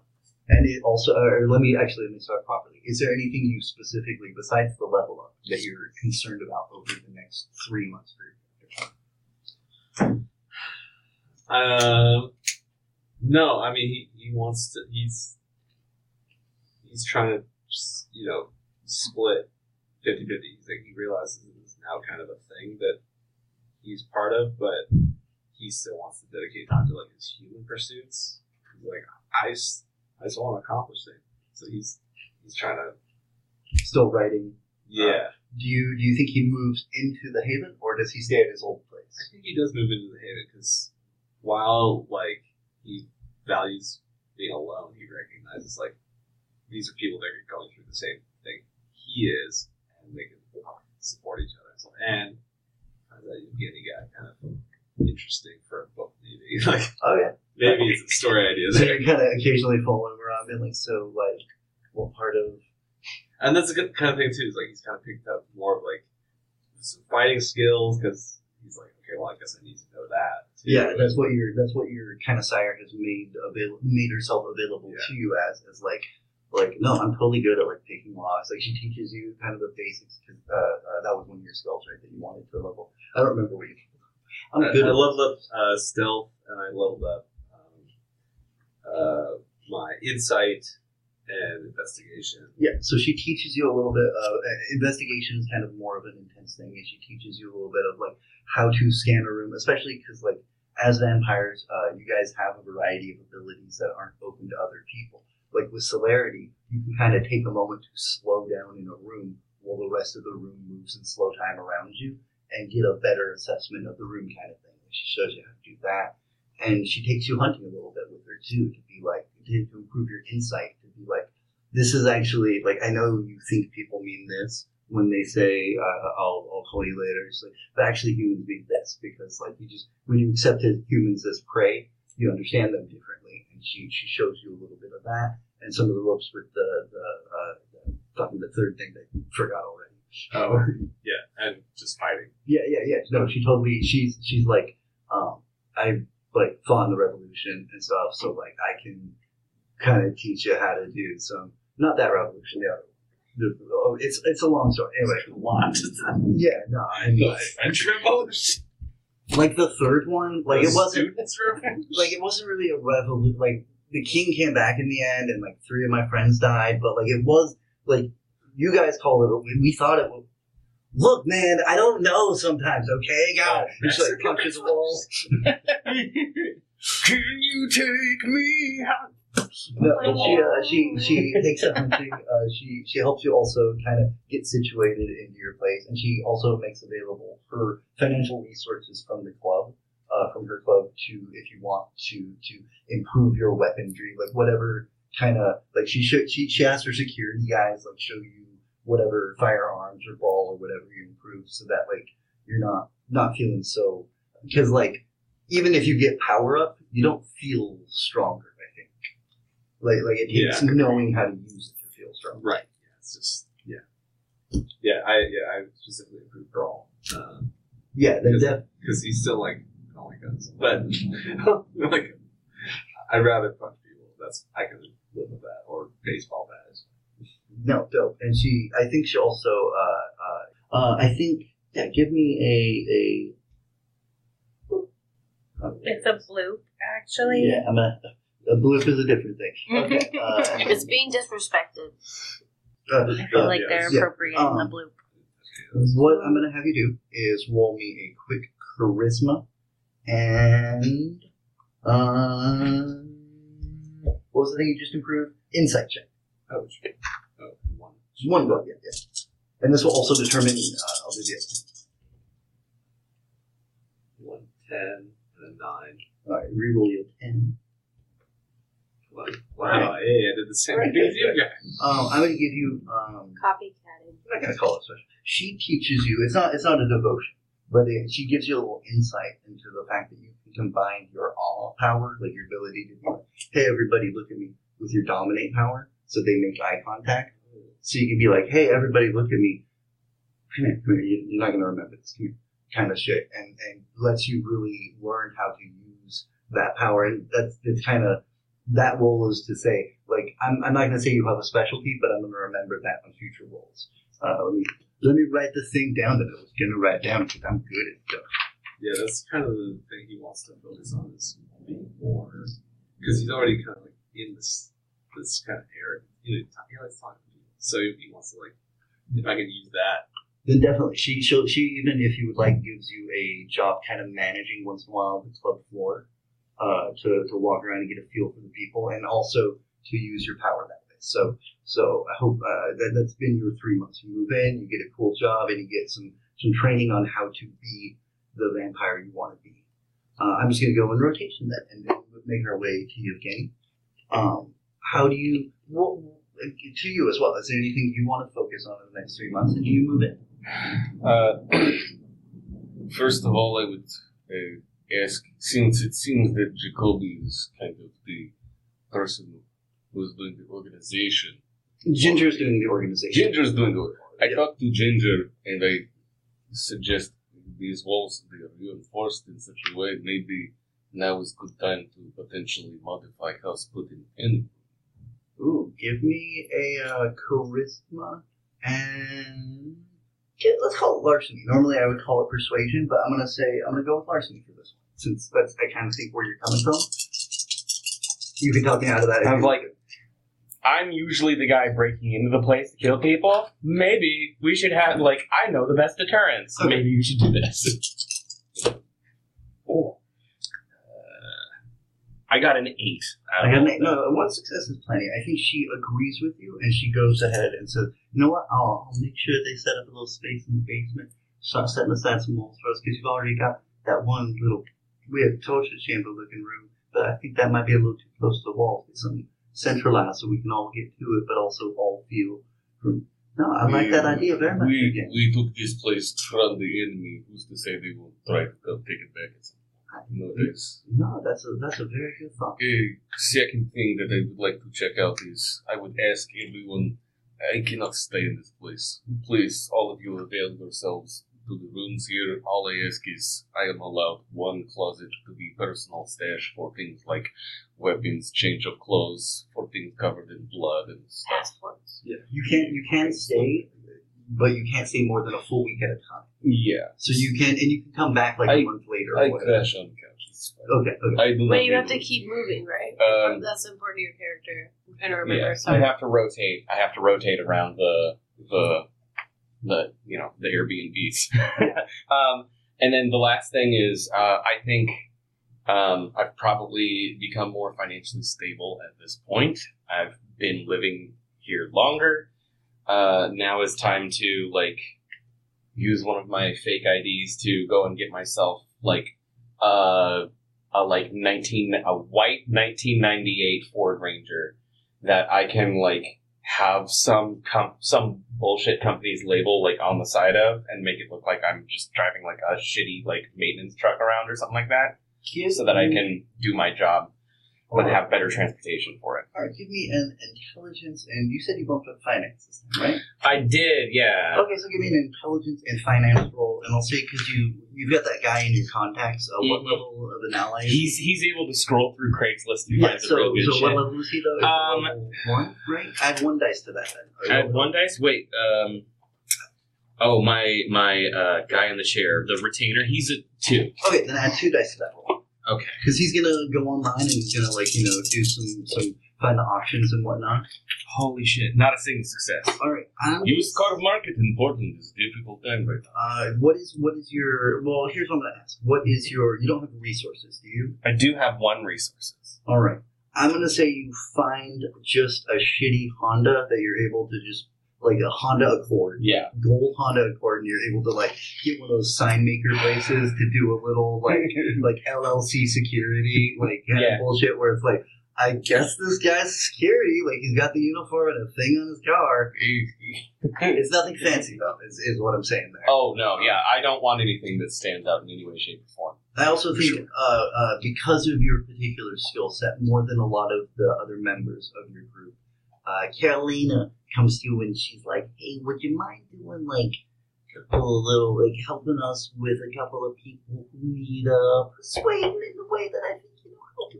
and it also, or let me actually let me start properly. Is there anything you specifically, besides the level up, that you're concerned about over the next three months for your character? Um, no, I mean he, he wants to. He's he's trying to just, you know split 50-50. He's like he realizes is now kind of a thing that he's part of, but he still wants to dedicate time to like his human pursuits. He's like I just, I just want to accomplish things. So he's he's trying to Still writing. yeah. Uh, do you do you think he moves into the Haven, or does he stay at his old place? I think he does move into the haven because while like he values being alone, he recognizes like these are people that are going through the same thing he is, and they can support each other. So, and finds that Yevgeny guy kind of interesting for a book, maybe (laughs) like Oh yeah. maybe it's a story idea So there. you're kind of occasionally following around, being like, so like, what part of? And that's a good kind of thing too. Is like he's kind of picked up more of like some fighting skills because he's like, okay, well, I guess I need to know that. Too. Yeah, that's what your that's what your kind of sire has made avail- made herself available Yeah. to you as as like like no, I'm totally good at like picking locks. Like she teaches you kind of the basics. 'cause, Uh, uh, that was one of your skills, right? That you wanted to level. I don't remember what you. I'm I, good. I leveled up uh, stealth, and I leveled up um, uh, my insight and investigation. Yeah, so she teaches you a little bit of uh, investigation is kind of more of an intense thing, and she teaches you a little bit of like how to scan a room, especially because like as vampires, uh, you guys have a variety of abilities that aren't open to other people. Like with celerity, you can kind of take a moment to slow down in a room while the rest of the room moves in slow time around you, and get a better assessment of the room, kind of thing. And She shows you how to do that, and she takes you hunting a little bit with her too to be like to improve your insight to be like this is actually like I know you think people mean this when they say uh, I'll, I'll call you later. It's like, but actually humans mean this because like you just when you accept humans as prey, you understand them differently, and she she shows you a little bit of that and some of the ropes with the the, uh, the fucking the third thing that you forgot already. Oh, (laughs) (laughs) yeah, and just fighting. Yeah, yeah, yeah. No, she totally. She's she's like, um, I like fought in the revolution and stuff, so like I can kind of teach you how to do some. Not that revolution, the other one. The, oh, it's it's a long story. Anyway, A lot. (laughs) yeah, no, I mean, French Revolution. like the third one, like it wasn't like it wasn't really a revolution. Like the king came back in the end, and like three of my friends died, but like it was like you guys call it. We, we thought it was. Look, man, I don't know sometimes. Okay, God, Oh, and she like punches the wall. (laughs) Can you take me out? No, she uh, she she takes a hunting. Uh, she she helps you also kind of get situated into your place, and she also makes available her financial resources from the club, uh, from her club to if you want to to improve your weaponry, like whatever kind of like she should she she asks her security guys like show you whatever firearms or ball or whatever you improve, so that like you're not not feeling so because like even if you get power up, you don't feel stronger. I think like like it takes Yeah. knowing how to use it to feel strong. Right. Yeah, it's just yeah, yeah. I yeah I specifically improved Brawl um, Yeah, because def- because he's still like my but (laughs) like I'd rather punch people. That's I can live with that or baseball bats. no dope. And she, I think she also, uh, uh, uh, I think yeah, give me a a. It's a bloop, actually. Yeah, I'm a. A bloop is a different thing. (laughs) Okay. Uh, It's being disrespected. uh, I feel uh, like they're yeah. appropriating Um, the bloop. What I'm gonna have you do is roll me a quick charisma and um, what was the thing you just improved? Insight check. Oh, shit. oh one. One go, yeah, yeah. And this will also determine. Uh, I'll do the other thing. One ten and a nine. All right, reroll you a ten. One. Wow, hey, I did the same thing as you guys. Um, I'm gonna give you. Um, Copycatting. I'm not gonna call it special. She teaches you. It's not. It's not a devotion, but it, she gives you a little insight into the fact that you can combine your awe power, like your ability to be "Hey, everybody, look at me," with your dominate power, so they make eye contact. So you can be like, "Hey, everybody, look at me." Come here, come here. You- You're not gonna remember this. Come here, kind of shit, and and lets you really learn how to use that power. And that's it's kind of that role is to say, like, I'm, I'm not gonna say you have a specialty, but I'm gonna remember that on future roles. Uh, let me let me write the thing down that I was gonna write down because I'm good at stuff. Yeah, that's kind of the thing he wants to focus on is being more because he's already kind of like in this this kind of arrogant. You know, he likes talking to people, so he wants to like if I can use that. Then definitely, she she'll, she even if you would like gives you a job kind of managing once in a while the club floor, uh, to to walk around and get a feel for the people and also to use your power that. So so I hope uh, that that's been your three months. You move in, you get a cool job, and you get some some training on how to be the vampire you want to be. Uh, I'm just gonna go in rotation then, and then make our way to Yevgeny. Um, how do you? What, to you as well. Is there anything you want to focus on in the next three months? And you move in? Uh, (clears throat) first of all, I would uh, ask, since it seems that Jacoby is kind of the person who's doing the organization. Ginger's doing the organization. Ginger's doing the I Yeah. talked to Ginger and I suggest these walls they are reinforced in such a way maybe now is good time to potentially modify house put in any Ooh, give me a uh, charisma and let's call it larceny. Normally I would call it persuasion, but I'm gonna say I'm gonna go with larceny for this one, since that's I kind of think where you're coming from. You can talk me out of that. if I'm you- like, I'm usually the guy breaking into the place to kill people. Maybe we should have like I know the best deterrents. Okay. Maybe you should do this. (laughs) oh. Uh, I got an eight. I got an, no, one success is plenty. I think she agrees with you, and she goes ahead and says, "You know what? I'll, I'll make sure they set up a little space in the basement. Start setting aside some walls for us because you've already got that one little weird torture chamber looking room. But I think that might be a little too close to the wall. Get something centralized so we can all get to it, but also all feel. No, I like that idea very much. We, again. we took this place from the enemy. Who's to say they won't try to come take it back point? You No, that's a that's a very good thought. a second thing that I would like to check out is I would ask everyone. I cannot stay in this place. Please, all of you avail yourselves to the rooms here. All I ask is I am allowed one closet to be personal stash for things like weapons, change of clothes, for things covered in blood and stuff. Passports. Yeah, you can't you can stay, but you can't stay more than a full week at a time. Yeah, So you can and you can come back like a I- month later. Or I whatever. crash on couches. Okay, okay. I do not Wait, you have to keep moving, right? Um, That's important to your character. I'm trying to remember. Yeah, I have to rotate. I have to rotate around the the the you know the Airbnbs. (laughs) um, and then the last thing is, uh, I think um, I've probably become more financially stable at this point. I've been living here longer. Uh, now is time to like use one of my fake IDs to go and get myself like uh, a like nineteen a white nineteen ninety eight Ford Ranger that I can like have some com- some bullshit company's label like on the side of and make it look like I'm just driving like a shitty like maintenance truck around or something like that, so that I can do my job but have better transportation for it. All right, give me an intelligence, and you said you bumped up finance this time, right? I did, yeah. Okay, so give me an intelligence and finance roll, and I'll say because you you've got that guy in your contacts. Uh, What Mhm. level of an ally? He's he's able to scroll through Craigslist and yeah. find So, some real good so shit. what level is he though? Is Um, one, right? Add one dice to that then. Add had one dice. Wait, um, oh my my uh, guy in the chair, the retainer. He's a two. Okay, then add two dice to that roll. Okay. Because he's gonna go online and he's gonna like you know do some some find the auctions and whatnot. Holy shit! Not a single success. All right, I'm Used car market in Portland is a difficult time right now. Uh, what is what is your well? Here's what I'm gonna ask. What is your? You don't have resources, do you? I do have one resources. All right. I'm gonna say you find just a shitty Honda that you're able to just like a Honda Accord, Yeah. gold Honda Accord, and you're able to like get one of those sign maker places to do a little like (laughs) like LLC security, like kind Yeah. of bullshit where it's like. I guess this guy's security, like he's got the uniform and a thing on his car. (laughs) It's nothing fancy though, is, is what I'm saying there. Oh no, yeah. I don't want anything that stands out in any way, shape, or form. I also think uh, uh, because of your particular skill set, more than a lot of the other members of your group, uh, Carolina comes to you and she's like, "Hey, would you mind doing like a couple of little like helping us with a couple of people who need uh, persuading in the way that I think you know how to?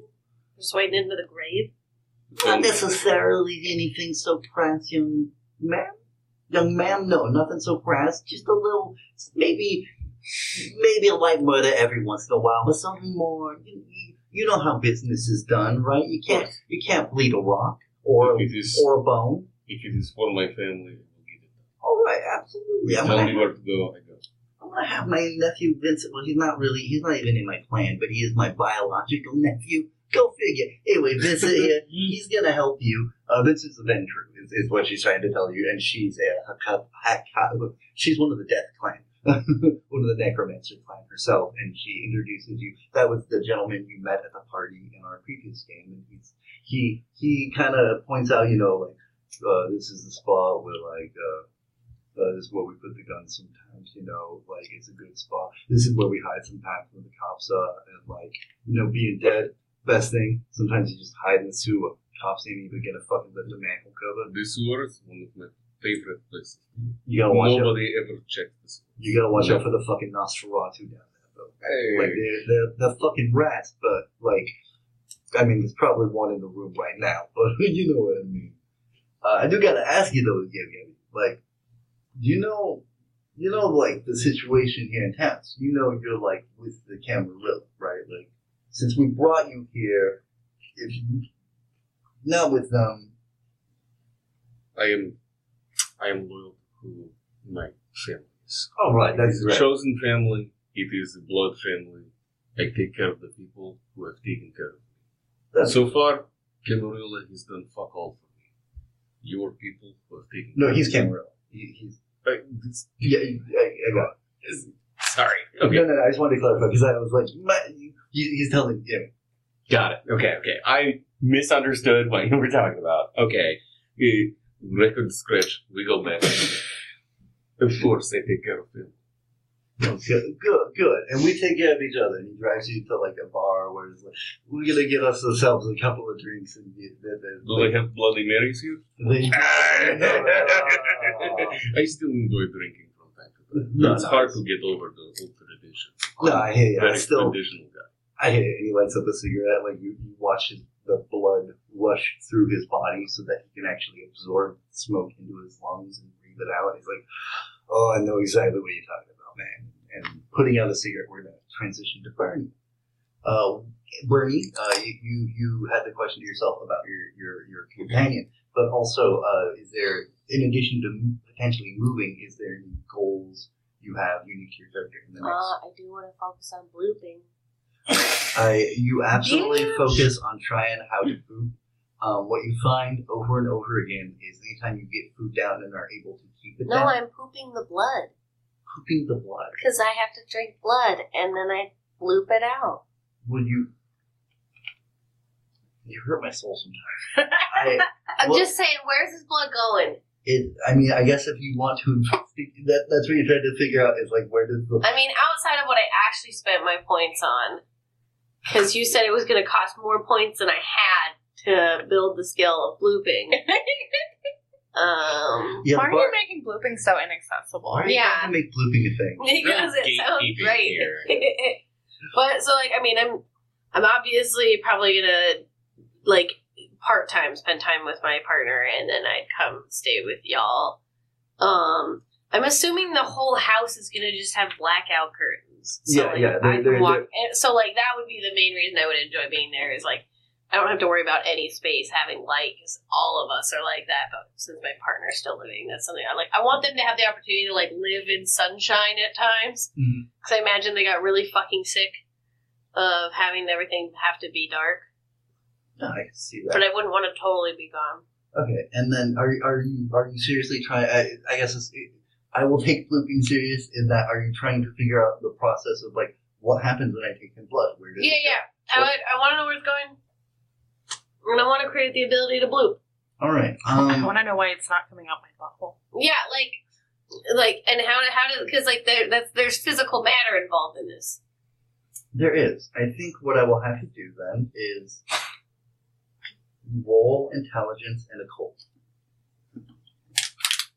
Persuading into the grave. Not necessarily anything so crass, young man. Young man, no, nothing so crass. Just a little, maybe, maybe a light murder every once in a while, but something more. You, you, you know how business is done, right? You can't, you can't bleed a rock or If it is- or a bone. If it is for my family, I will get it. All right, absolutely. I'm Tell me where to go, I go. I'm gonna have my nephew Vincent. Well, he's not really, he's not even in my plan, but he is my biological nephew. Go figure. Anyway, Vincent (laughs) he's gonna help you. Uh, Vincent's the Ventrue, is, is what she's trying to tell you, and she's a, a, a, a she's one of the Death Clan, (laughs) one of the Necromancer clan herself, and she introduces you. That was the gentleman you met at the party in our previous game, and he's he he kind of points out, you know, like uh, this is the spot where like. Uh, uh, this is where we put the guns sometimes, you know, like it's a good spot. This is where we hide sometimes when the cops are, and like, you know, being dead, best thing. Sometimes you just hide in the sewer. Cops ain't even gonna fucking lift a manhole cover. The sewer is one of my favorite places. You gotta watch out. Nobody ever checked this. You gotta watch out for the fucking Nosferatu down there, though. Like they're, they're they're fucking rats, but like, I mean, there's probably one in the room right now, (laughs) but you know what I mean. Uh, I do gotta ask you though, Gabby, like, do you know you know, like the situation here in town. So you know, you're like with the Camarilla, right? Like, since we brought you here, if you not with them, I am, I am loyal to my families. all right, that's The right. chosen family. It is the blood family. I take care of the people who have taken care of me. That's- so far, Camarilla has done fuck all for me. Your people who have taken No, he's. Camarilla. He, he's Uh, yeah. I, I got. It. Sorry. Okay. No, no, no. I just wanted to clarify because I was like, my, he, he's telling you. Got it. Okay, okay. I misunderstood what you were talking about. Okay. Uh, record scratch. We go back. of course, I take care of him. Good, good, good. And we take care of each other. And he drives you to like a bar where it's like, we're gonna get us ourselves a couple of drinks and get that. Do they have Bloody Marys here? (laughs) I still enjoy drinking from time to time. No, it's no, hard it's- to get over the old traditions. no, I hear you. I Very still, traditional guy. I hear you. And he lights up a cigarette. Like you, you watch his, the blood rush through his body so that he can actually absorb smoke into his lungs and breathe it out. He's like, oh, I know exactly what you're talking about, man. And putting out a cigarette, we're gonna transition to Bernie. Uh, Bernie, uh, you, you you had the question to yourself about your your your companion, but also, uh, is there, in addition to potentially moving, is there any goals you have unique to your character in the next? Uh, I do want to focus on blooping. I you absolutely focus on trying how to poop. Um, what you find over and over again is anytime you get food down and are able to keep it No, down, I'm pooping the blood pooping the blood. because I have to drink blood and then I bloop it out. When you you hurt my soul sometimes. (laughs) I I'm Well- just saying, where's this blood going? it. I mean, I guess if you want to, (laughs) that that's what you're trying to figure out is like where does the I mean, outside of what I actually spent my points on, because you said it was going to cost more points than I had to build the skill of blooping. (laughs) um, yeah, Why are bar- you making blooping so inaccessible? why are you Yeah. trying to make blooping a thing? (laughs) because it sounds great. here. (laughs) but so, like, I mean, I'm I'm obviously probably gonna like part time spend time with my partner, and then I'd come stay with y'all. Um, I'm assuming the whole house is gonna just have blackout curtains. So Yeah, like, yeah, I they're- they're- walk. and So like that would be the main reason I would enjoy being there. Is like I don't have to worry about any space having light because all of us are like that. But since my partner's still living, that's something I like. I want them to have the opportunity to like live in sunshine at times. Mm-hmm. Because I imagine they got really fucking sick of having everything have to be dark. No, I can see that. But I wouldn't want to totally be gone. Okay, and then are are you are you seriously trying? I, I guess it's, I will take (laughs) blooping serious in that. Are you trying to figure out the process of like what happens when I take in blood? Where does Yeah, it go? yeah. I, would, I want to know where it's going. And I want to create the ability to bloop. All right. (laughs) I Um, want to know why it's not coming out my butthole. Yeah, like, like, and how to how to because like there that's there's physical matter involved in this. there is. I think what I will have to do then is roll intelligence and occult.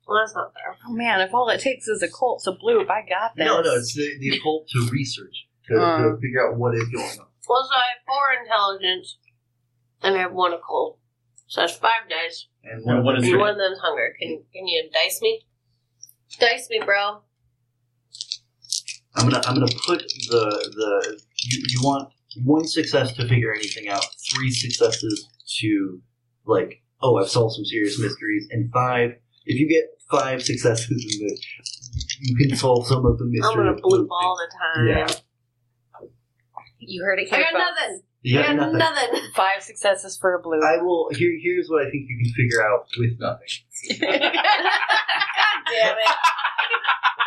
Well, that's not fair. Oh man, if all it takes is a Colt to bloop, I got this. No, no, it's the, the occult to research to, to Uh. figure out what is going on. Well, so I have four intelligence, and I have one occult. So that's five dice. And And what of them- And one of them's hunger. Can can you dice me? Dice me, bro. I'm gonna I'm gonna put the the you, you want one success to figure anything out, three successes to like oh I've solved some serious mysteries, and five if you get five successes in the you can solve some of the mysteries. I'm gonna bloop all the time. Yeah. You heard it I here. got nothing. You I got got nothing. nothing. (laughs) Five successes for a blue. I will here here's what I think you can figure out with nothing. God (laughs) damn it.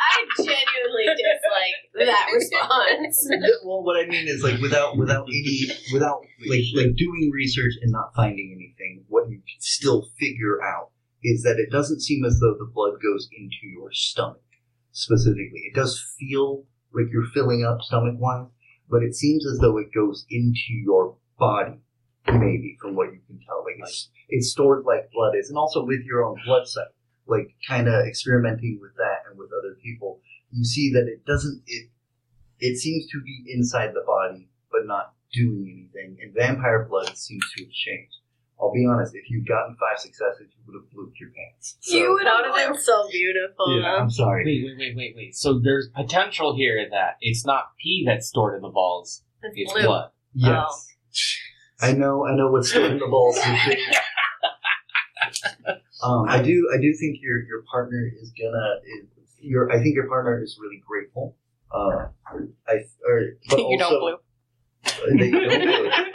I genuinely dislike that response. (laughs) well, what I mean is like without without any without like like doing research and not finding anything, what you can still figure out is that it doesn't seem as though the blood goes into your stomach specifically. It does feel like you're filling up stomach wise, but it seems as though it goes into your body, maybe from what you can tell. Like it's it's stored like blood is, and also with your own blood cell. Like kind of experimenting with that and with other people, you see that it doesn't it it seems to be inside the body, but not doing anything. And vampire blood seems to have changed. I'll be honest. If you'd gotten five successes, you would have blew your pants. So, you would have been so beautiful. Yeah, I'm sorry. Wait, wait, wait, wait, wait. So there's potential here in that it's not pee that's stored in the balls; It's it's blood. Yes. I know. I know what's stored in the balls. (laughs) um, I do. I do think your your partner is gonna. Is, your I think your partner is really grateful. Uh, I or but (laughs) you don't also, bloop. uh, They don't blue. (laughs)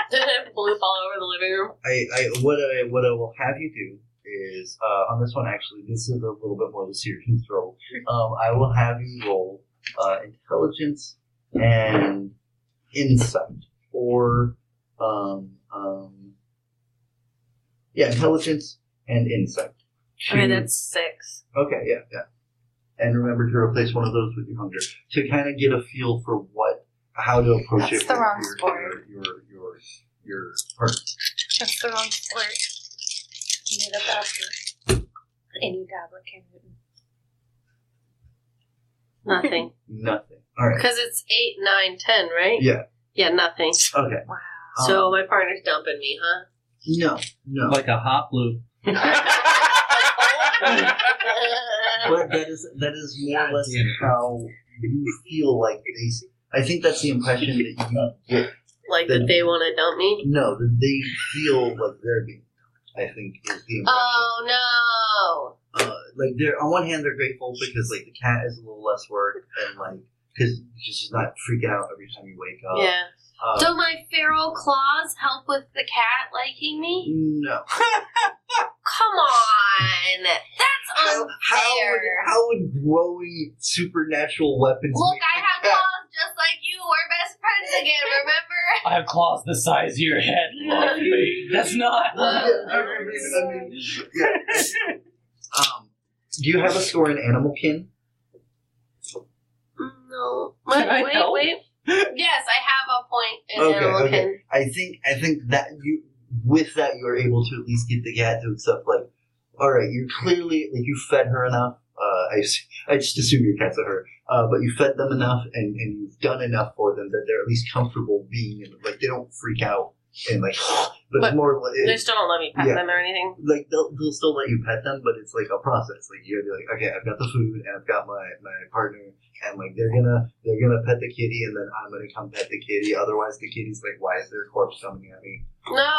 Bloop all over the living room. I, I what I what I will have you do is uh, on this one actually this is a little bit more of a serious roll. Um, I will have you roll uh, intelligence and insight or um, um, yeah intelligence and insight. Okay, To- that's six. okay yeah yeah. And remember to replace one of those with your hunger to kind of get a feel for what how to approach That's it the wrong your, sport. your your your your partner. That's the wrong sport. You need a faster. I need tablet Cam Newton. Nothing. (laughs) Nothing. All right. Because it's eight, nine, ten, right? Yeah. Yeah, nothing. Okay. Wow. So Um, my partner's dumping me, huh? no, no. Like a hot blue. (laughs) but that is that is more or less how you feel like they. I think that's the impression that you get. Like that they want to dump me? No, that they feel like they're being. Dumped, I think is the impression. Oh Uh, like they're on one hand they're grateful because like the cat is a little less work and like because she's not freaking out every time you wake up. Yeah. Uh, Do my feral claws help with the cat liking me? no. (laughs) Come on! That's How, unfair. how would how would growing supernatural weapons? Look, make I the have cat- claws just like you. We're best friends again, (laughs) remember? I have claws the size of your head. (laughs) Love me. That's not. Yeah, I mean, I mean, yeah. Um, do you have a score in Animal Kin? No. (laughs) Can I Wait, wait, wait. Yes, I have a point in Okay, Animal okay. Kin. I think I think that you with that you're able to at least get the cat to accept like, all right, you're clearly like you fed her enough. Uh, I s- I just assume your cat's are her, uh, but you fed them enough and, and you've done enough for them that they're at least comfortable being in like they don't freak out and like, (sighs) but, But more like They still don't let me pet Yeah. them or anything. like they'll, they'll still let you pet them, but it's like a process. Like you gotta be like, okay, I've got the food and I've got my my partner, and like they're gonna they're gonna pet the kitty, and then I'm gonna come pet the kitty. Otherwise, the kitty's like, why is there a corpse coming at me? No,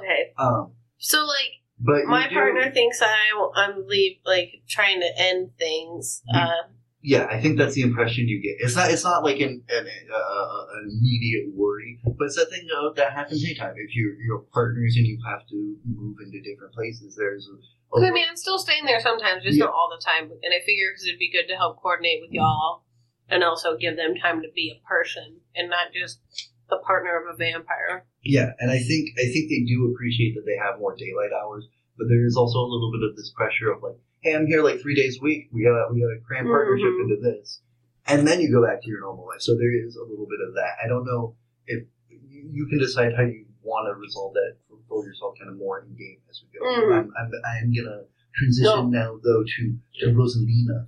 okay. Um, So like but my partner thinks I I'm leave like trying to end things. You- Uh, yeah, I think that's the impression you get. It's not it's not like an an, uh, an immediate worry, but it's a thing uh, that happens anytime. If you're you're partners and you have to move into different places, there's a, a I mean, I'm still staying there sometimes, just not all the time. And I figure because it'd be good to help coordinate with y'all, and also give them time to be a person and not just the partner of a vampire. Yeah, and I think I think they do appreciate that they have more daylight hours, but there is also a little bit of this pressure of like, hey, I'm here like three days a week. We gotta we gotta cram partnership Mhm. into this, and then you go back to your normal life. So there is a little bit of that. I don't know if you, can decide how you want to resolve that for, for yourself, kind of more in game as we go. Mhm. I'm, I'm I'm gonna transition now though to to Rosalina.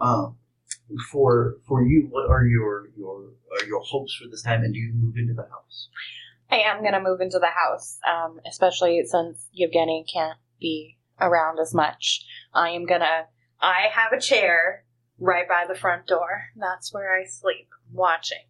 Um, for for you, what are your your are your hopes for this time, and do you move into the house? I am going to move into the house, um, especially since Yevgeny can't be around as much. I am going to. I have a chair right by the front door. That's where I sleep, watching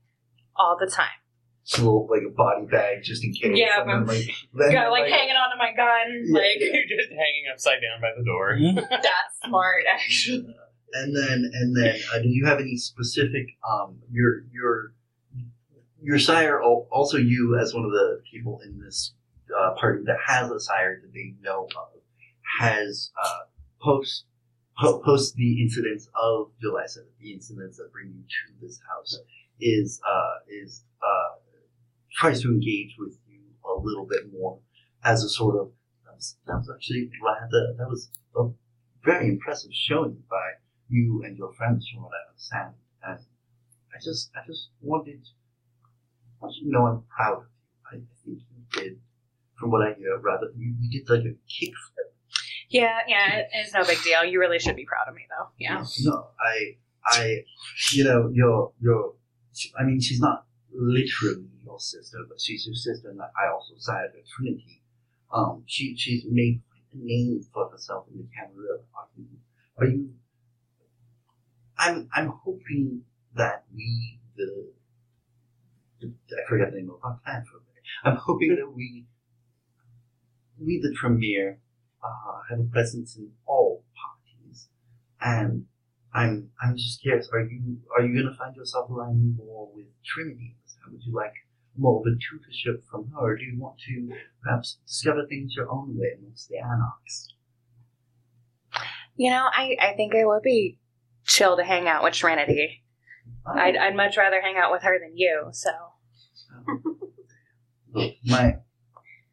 all the time. It's a little like a body bag just in case. Yeah, and then, like, then, Got like hanging onto my gun. Yeah. Like You're (laughs) just hanging upside down by the door. (laughs) that's smart, actually. and then and then uh, did you have any specific um your your your sire also you as one of the people in this uh, party that has a sire that they know of has uh post po- post the incidents of July 7th, the incidents that bring you to this house is uh is uh tries to engage with you a little bit more as a sort of that was, that was actually rather that was a very impressive showing by you and your friends from what I understand. And I just I just wanted you know I'm proud of you. I think you did from what I hear rather you, you did like a kickflip. Yeah, yeah, it's no big deal. You really should be proud of me, though. Yeah. No, I I you know, your your I mean she's not literally your sister, but she's your sister and I also sided with Trinity. Um, she she's made quite a name for herself in the Camarilla. Are you? Are you? I'm I'm hoping that we the, the I forgot the name of our plan for a minute. I'm hoping that we we the Tremere uh, have a presence in all parties, and I'm I'm just curious. Are you are you gonna find yourself aligning more with Trinity this time? Would you like more of a tutorship from her, or do you want to perhaps discover things your own way amongst the Anarchs? You know, I, I think it would be chill to hang out with Trinity. I'd, I'd much rather hang out with her than you, so. My,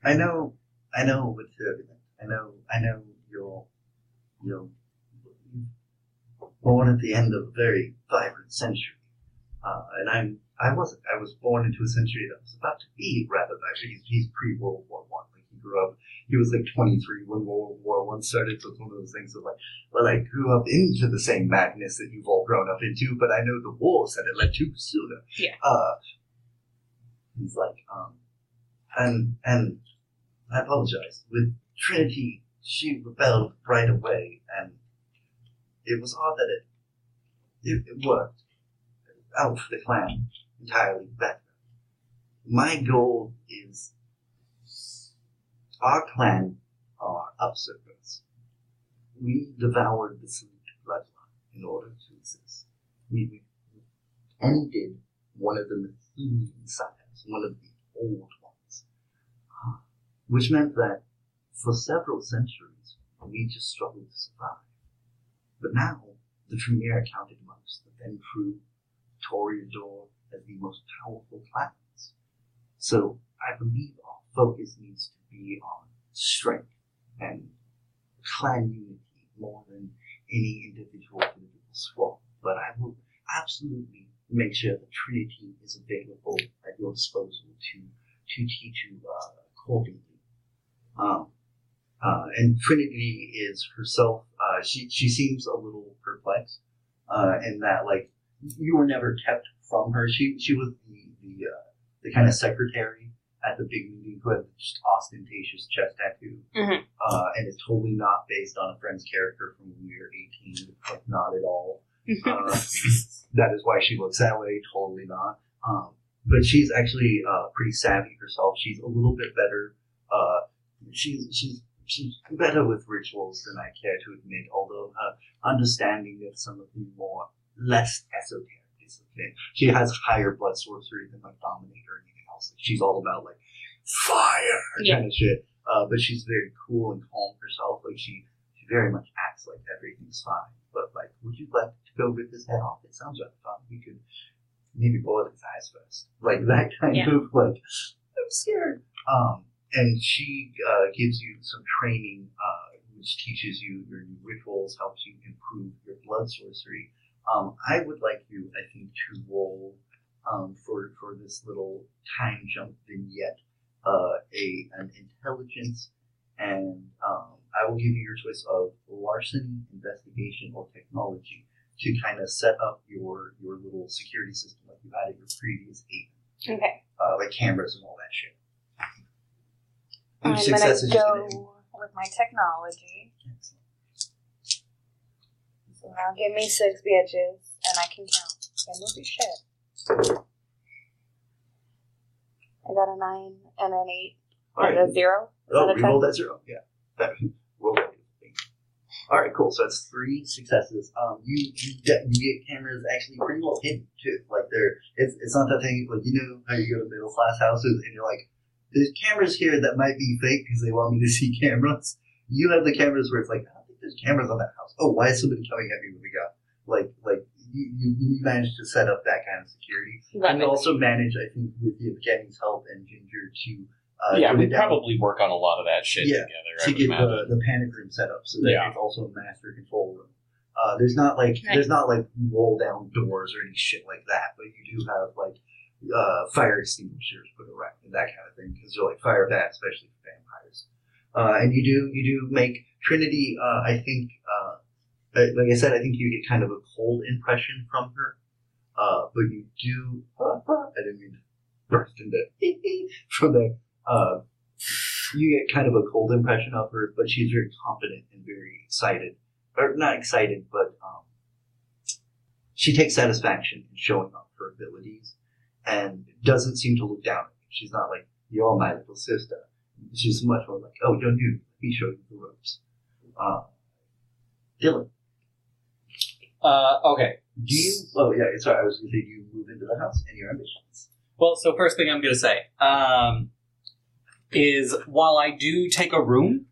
I know, I know what's turbulent. I know, I know you're, you're born at the end of a very vibrant century, uh, and I'm, I wasn't. I was born into a century that was about to be rather vibrant. He's, he's pre World War One. Like he grew up, he was like 23 when World War One started. So it's one of those things of like, well, I grew up into the same madness that you've all grown up into, but I know the wars that it led to sooner. Yeah. Uh, he's like, um, and and I apologize. With Trinity, she rebelled right away, and it was odd that it it, it worked out for the clan entirely better. My goal is our clan are usurpers. We devoured the Select bloodline in order to exist. We ended one of the Mathenian sires, one of the old which meant that for several centuries we just struggled to survive. But now the Tremere counted amongst the Ventrue, Toreador as the most powerful clans. So I believe our focus needs to be on strength and clan unity more than any individual political squabble. But I will absolutely make sure that Trinity is available at your disposal to to teach you uh, accordingly. Um, uh, and Trinity is herself. Uh, she she seems a little perplexed uh, in that like you were never kept from her. She she was the the uh, the kind of secretary at the big meeting who had just ostentatious chest tattoo, Mhm. uh, and is totally not based on a friend's character from when we were eighteen. Like not at all. Uh, that is why she looks that way. Totally not. Um, but she's actually uh, pretty savvy herself. She's a little bit better. Uh, she's she's she's better with rituals than I care to admit. Although her understanding of some of the more less esoteric discipline, she has higher blood sorcery than like dominate or anything else. Like, she's all about like fire Yeah. kind of shit. Uh, but she's very cool and calm herself. Like she she very much acts like everything's fine. But like, would you like to go rip his head off? It sounds like fun. We could maybe boil his eyes first. Like that kind Yeah. of like I'm scared. Um, and she uh, gives you some training, uh, which teaches you your new rituals, helps you improve your blood sorcery. Um, I would like you, I think, to roll um, for for this little time jump vignette, uh, a an intelligence, and um, I will give you your choice of larceny, investigation, or technology to kind of set up your your little security system like you had at your previous haven, Okay. uh, like cameras and all that shit. I'm Each gonna success is go with my technology. So now give me six bitches, and I can count. And movie shit. I got a nine and an eight All and right. a zero. Is Oh, that a we rolled that zero. Yeah. That roll that thing. All right, cool. So that's three successes. Um, you you get, you get cameras actually pretty well hidden too. Like they're it's it's not that thing like you know how you go to middle class houses and you're like there's cameras here that might be fake because they want me to see (laughs) cameras. You have the cameras where it's like I don't think there's cameras on that house. Oh, why is somebody coming at me with a gun? Like like you you, you managed to set up that kind of security. That and also manage, I think, with Evgeny's help and Ginger to uh, yeah, we probably work on a lot of that shit Yeah, together. To would get the, the panic room set up so that Yeah. it's also a master control room. Uh, there's not like Right. there's not like roll down doors or any shit like that, but you do have like uh, fire extinguishers put around and that kind of thing because they're like fire bad, especially for vampires. Uh, and you do you do make Trinity. Uh, I think, uh, like I said, I think you get kind of a cold impression from her, uh, but you do. (laughs) I didn't mean to burst into (laughs) from there. Uh, you get kind of a cold impression of her, but she's very confident and very excited, or not excited, but um, she takes satisfaction in showing off her abilities, and doesn't seem to look down. She's not like you're my little sister. She's much more like, oh, don't you? Let me show you the ropes. Uh, Dylan, Uh, okay. do you? Oh yeah, sorry. I was going to say, do you move into the house and your ambitions? Well, so first thing I'm going to say um, is while I do take a room,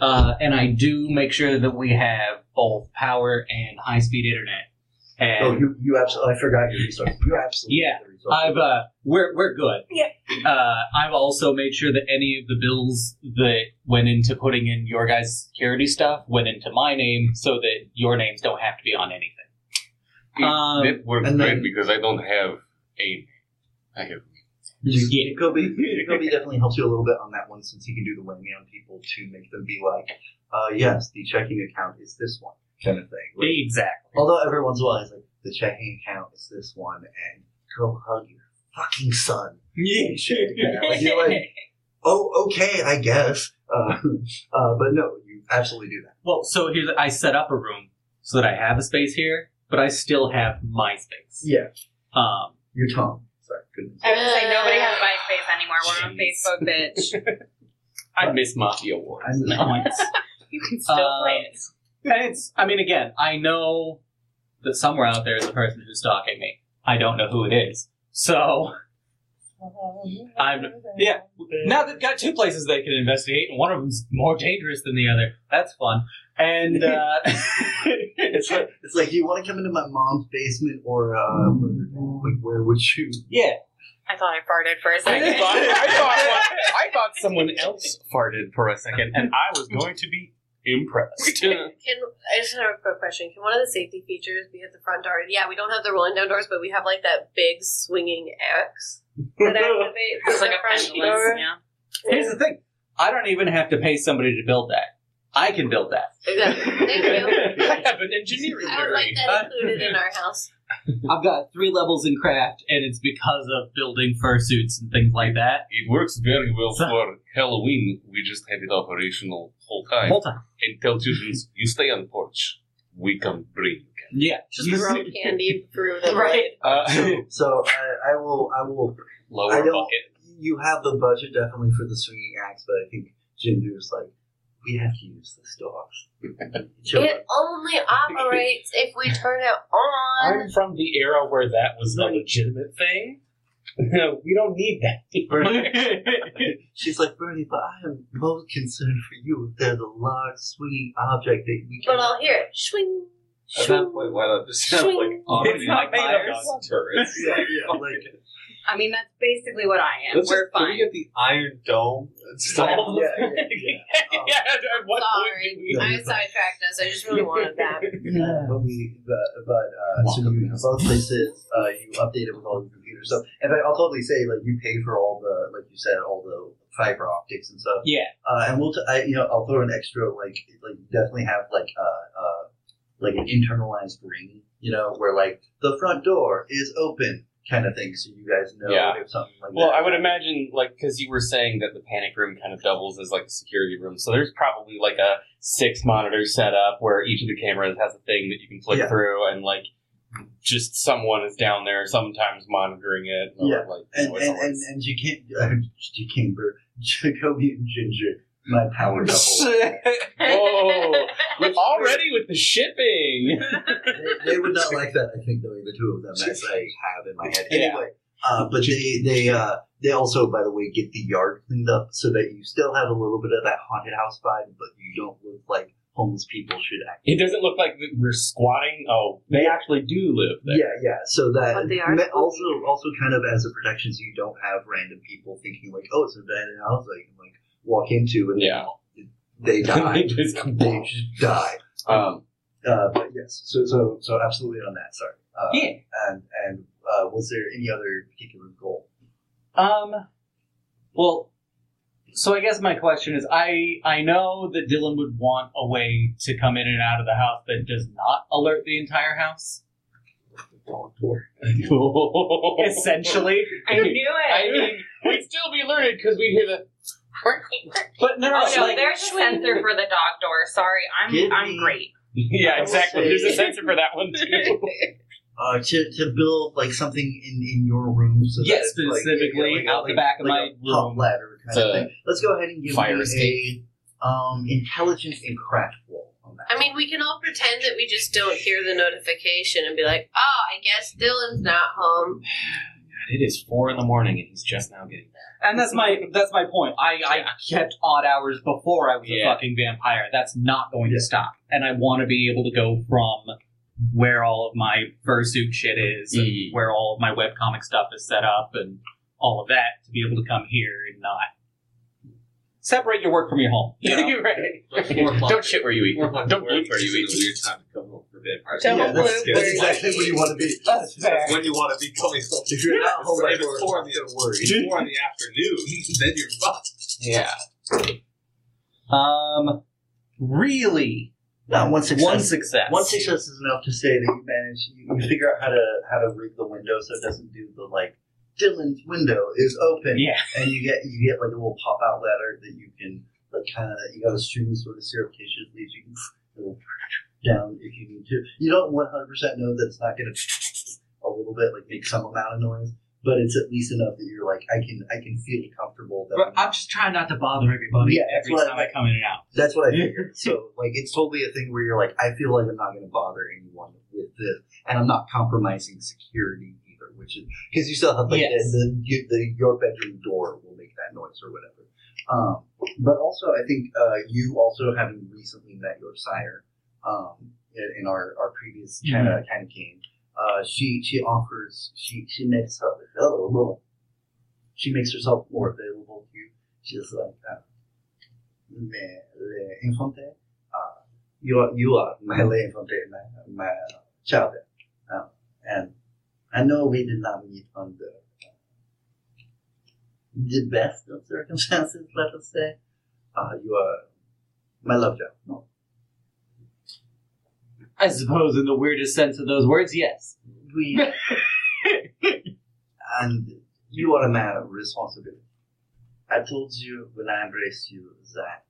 uh, and I do make sure that we have both power and high speed internet. And Oh, you you absolutely. I forgot your resources. You absolutely. Yeah, have the resources. I've uh, we're we're good. Yeah. Uh, I've also made sure that any of the bills that went into putting in your guys' security stuff went into my name, so that your names don't have to be on anything. Um, that works and great then- because I don't have a. I have. Yeah. Jacoby, Jacoby definitely helps you a little bit on that one since he can do the whammy on people to make them be like, uh, yes, the checking account is this one kind of thing. Like, Exactly. although every once in a while he's like, the checking account is this one, and go hug your fucking son. Yeah. (laughs) Yeah, like, you're like, oh, okay, I guess. Uh, (laughs) uh, but no, you absolutely do that. Well, so here's I set up a room so that I have a space here, but I still have my space. Yeah, Um, your tongue. Sorry, goodness. I was gonna say nobody has MySpace anymore. We're on Facebook, bitch. (laughs) I miss Mafia Wars. I'm nice. You can still Uh, play it. And it's, I mean, again, I know that somewhere out there is a person who's stalking me. I don't know who it is. So, I'm, yeah. Now they've got two places they can investigate, and one of them's more dangerous than the other. That's fun. And, uh, (laughs) It's like, it's like, do you want to come into my mom's basement or, uh, like, where would you? yeah. I thought I farted for a I second. thought, I, thought, I thought (laughs) someone else farted for a second, and I was going to be impressed. (laughs) Can I just have a quick question? Can one of the safety features be at the front door? Yeah, we don't have the rolling down doors, but we have like that big swinging axe that (laughs) activates It's like the a front pendulum. door. Yeah. Here's the thing I don't even have to pay somebody to build that. I can build that. Exactly. Thank you. (laughs) I have an engineering degree. I would like that included in our house. (laughs) I've got three levels in craft, and it's because of building fursuits and things like that. It works very well So- for Halloween. We just have it operational whole time. Whole time. and tell children, you stay on porch. We come bring candy. Yeah. Just throw candy (laughs) through the Right. Uh, So, so (laughs) I, I will, I will Lower I bucket. you have the budget definitely for the swinging axe, but I think Jindu's like, we have to use this dogs. (laughs) Chill It only operates if we turn it on. I'm from the era where that was a legitimate thing. (laughs) we don't need that. (laughs) She's like, Bernie, but I am most concerned for you if there's a large swinging object that we can. But. I'll hear it. Swing. At that point, why not just have like It's not made of on turrets? yeah, yeah, like, I mean, that's basically what I am. Let's We're just, Can we fine. get the Iron Dome installed? yeah, yeah, yeah. Um, (laughs) yeah, at what point Sorry, did we- I sidetracked us. I just really wanted that. (laughs) But we, but, but uh, so you both places, uh, you update it with all your computers. So, in fact, I'll totally say, like, you pay for all the, like you said, all the fiber optics and stuff. yeah. Uh, and we'll, t- I, you know, I'll throw an extra, like, like you definitely have like, uh, uh, like an internalized ring, you know, where like the front door is open, kind of thing, so you guys know Yeah. if something like Well, that. I would imagine, like, because you were saying that the panic room kind of doubles as, like, a security room. So there's probably, like, a six monitor setup where each of the cameras has a thing that you can flick Yeah. through, and, like, just someone is down there sometimes monitoring it. Or, Yeah. Like, you And know, it's and, and always- and you can't, uh, you can't, Jacoby and Ginger, my power double. oh, with- already with the shipping. they, they would not like that. I think knowing the two of them as I have in my head. Yeah. Anyway, uh, but they they uh, they also, by the way, get the yard cleaned up so that you still have a little bit of that haunted house vibe, but you don't look like homeless people should act. It doesn't look like we're squatting. Oh, they actually do live there. Yeah, yeah. So that But they are also also kind of as a protection, so you don't have random people thinking like, oh, it's an abandoned house I can like walk into and Yeah. they (laughs) die. They just they just die. Um, Uh, but yes, so so so absolutely on that. Sorry. Uh, Yeah. And and uh, was there any other particular goal? Um. Well, so I guess my question is, I I know that Dylan would want a way to come in and out of the house that does not alert the entire house. (laughs) Essentially, I knew it. I mean, we'd still be alerted because we'd hear the. But no, no, Oh no, like, there's a sensor for the dog door. Sorry, I'm Give I'm me- great. (laughs) yeah, exactly. There's a sensor for that one too. (laughs) Uh, to, to build like something in, in your room. So that Yes, it's, like, specifically like a- out the like- back of like my a top room. ladder kind It's of a thing. Let's go ahead and give fire me escape. a um, intelligence and craft roll on that. I mean, we can all pretend that we just don't hear the notification and be like, "Oh, I guess Dylan's not home." (sighs) It is four in the morning and he's just now getting back. And that's my that's my point. I, I kept odd hours before I was Yeah. a fucking vampire. That's not going Yeah. to stop. And I want to be able to go from where all of my fursuit shit is, and Mm. where all of my webcomic stuff is set up, and all of that to be able to come here and not separate your work from your home. You (laughs) know? right. Don't shit where you eat. Don't work bloop where you is a eat. weird time to come home for vampires. Don't yeah, that's, bloop that's where you exactly eat. where you want to be. That's fair. That's when you want to be coming home. If you're not home by if it's four, four in the, don't worry. if it's four in the afternoon, then you're fucked. Yeah. Um, really, No, one success. one success. One success is enough to say that you manage. You, you figure out how to how to rig the window so it doesn't do the like Dylan's window is open. Yeah. and you get you get like a little pop out ladder that you can like kind of you got a string sort of surreptitiously you can down if you need to. You don't one hundred percent know that it's not going to a little bit like make some amount of noise, but it's at least enough that you're like I can I can feel comfortable that But I'm just trying not to bother everybody Yeah, every time I- I come in and out. That's what I figured. so like it's totally a thing where you're like I feel like I'm not going to bother anyone with this, and I'm not compromising security which is because you still have like Yes. the, the, you- the your bedroom door will make that noise or whatever. Um, but also, I think uh, you also having recently met your sire um, in, in our, our previous kind of kind of game. Uh, she she offers she she makes her oh, she makes herself more available to you. She's like uh, le, le infante. Uh, you are you are my le infante, my my child, uh, and I know we did not meet under uh, the best of circumstances. (laughs) Let us say, uh, you are my love child. No, I suppose, in the weirdest sense of those words, yes. we (laughs) and you are a man of responsibility. I told you when I embraced you that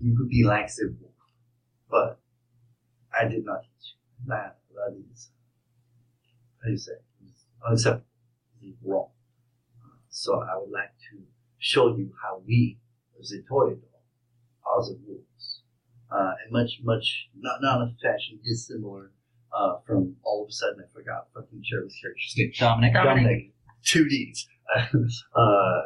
you could be like a but I did not teach you. That that is how do you say it's unacceptable. It's wrong. So I would like to show you how we, as a Toreador, are the wolves. Uh, and much, much, not, not a fashion dissimilar uh, from all of a sudden I forgot fucking Cheryl's character's name. Dominic. Dominic, two D's. (laughs) uh,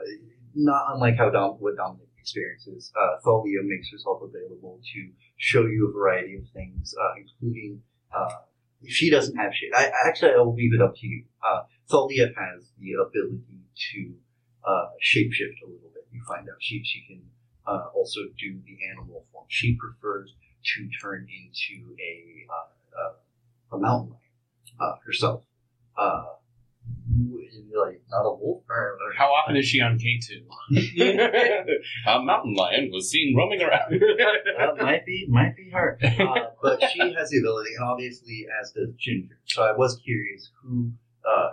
not unlike how Dom, what Dominic experiences. Uh, Thalia makes herself available to show you a variety of things, uh, including uh, if she doesn't have shit. I actually I will leave it up to you. Uh, Thalia has the ability to uh, shapeshift a little bit. You find out she she can uh, also do the animal form. She prefers to turn into a uh, uh, a mountain lion uh, herself. Like not a wolf or, or How often is she on K2? (laughs) a mountain lion was seen roaming around. (laughs) That might be might be her, (laughs) uh, but she has the ability, and obviously as does Ginger. So I was curious who. Uh,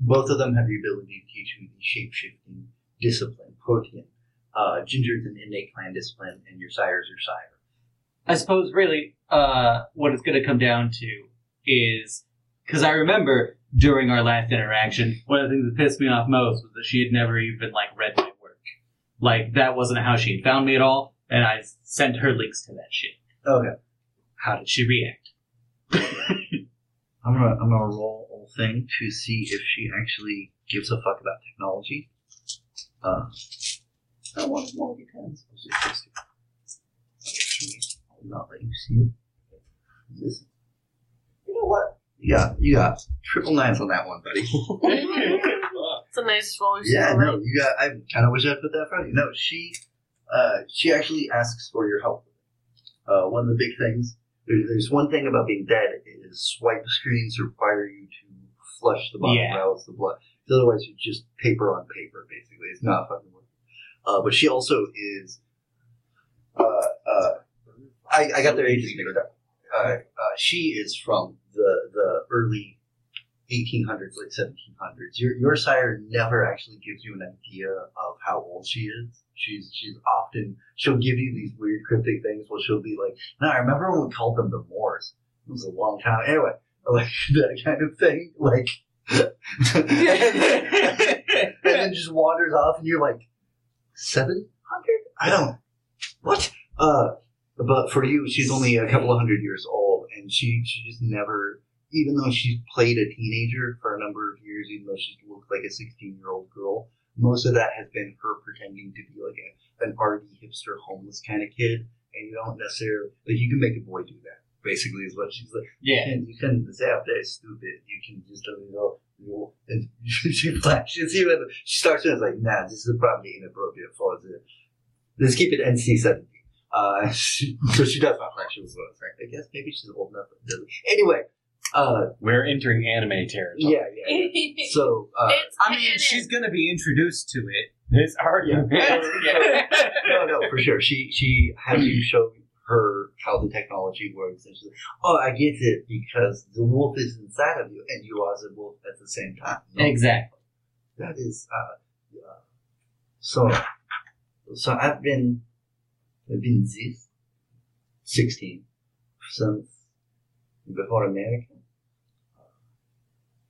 both of them have the ability to teach you the shape shifting discipline, Protean. Uh, Ginger's an innate clan discipline, and your sire's your sire. I suppose really uh, what it's going to come down to is because I remember during our last interaction, one of the things that pissed me off most was that she had never even like read my work. Like that wasn't how she had found me at all, and I sent her links to that shit. Okay, How did she react? (laughs) I'm gonna I'm gonna roll a whole thing to see if she actually gives a fuck about technology. Uh, I want more depends. I'll not let you see it. This, you know what? You got you got triple nines on that one, buddy. (laughs) It's a nice roller yeah, coaster. no, you got. I kind of wish I put that in front of you. No, she, uh, she actually asks for your help. Uh, one of the big things. There's, there's one thing about being dead is swipe screens require you to flush the body, Yeah. or else the blood. 'Cause Otherwise, you're just paper on paper. Basically, it's not fucking working. Uh, but she also is. Uh, uh, I, I got their ages mixed up. Uh, uh, she is from the the early 1800s, late 1700s. Your your sire never actually gives you an idea of how old she is. She's she's often she'll give you these weird cryptic things. Well, she'll be like, "No, I remember when we called them the Moors. It was a long time. Anyway, (laughs) like that kind of thing. Like, and, (laughs) then, and then just wanders off, and you're like, seven hundred? I don't. What? Uh, but for you, she's only a couple of hundred years old, and she she just never. Even though she's played a teenager for a number of years, even though she's looked like a 16 year old girl, most of that has been her pretending to be like a, an arty hipster homeless kind of kid, and you don't necessarily like you can make a boy do that. Basically, is what she's like. Yeah. You can, you can say after it's stupid. You can just oh, you know, and (laughs) she flashes you, and she starts to like, nah, this is probably inappropriate for the. Let's keep it NC seventeen. Uh, (laughs) she, so she does not like She was with right? I guess maybe she's old enough. but. Anyway, uh, We're entering anime territory. yeah, yeah. yeah. (laughs) So, uh, I mean, canon. she's going to be introduced to it. This argument. (laughs) Yeah. no, no, for sure. She she has you show her how the technology works, and she's like, "Oh, I get it because the wolf is inside of you, and you are the wolf at the same time." No, Exactly. That is uh, uh, so. So I've been I've been this sixteen since before America.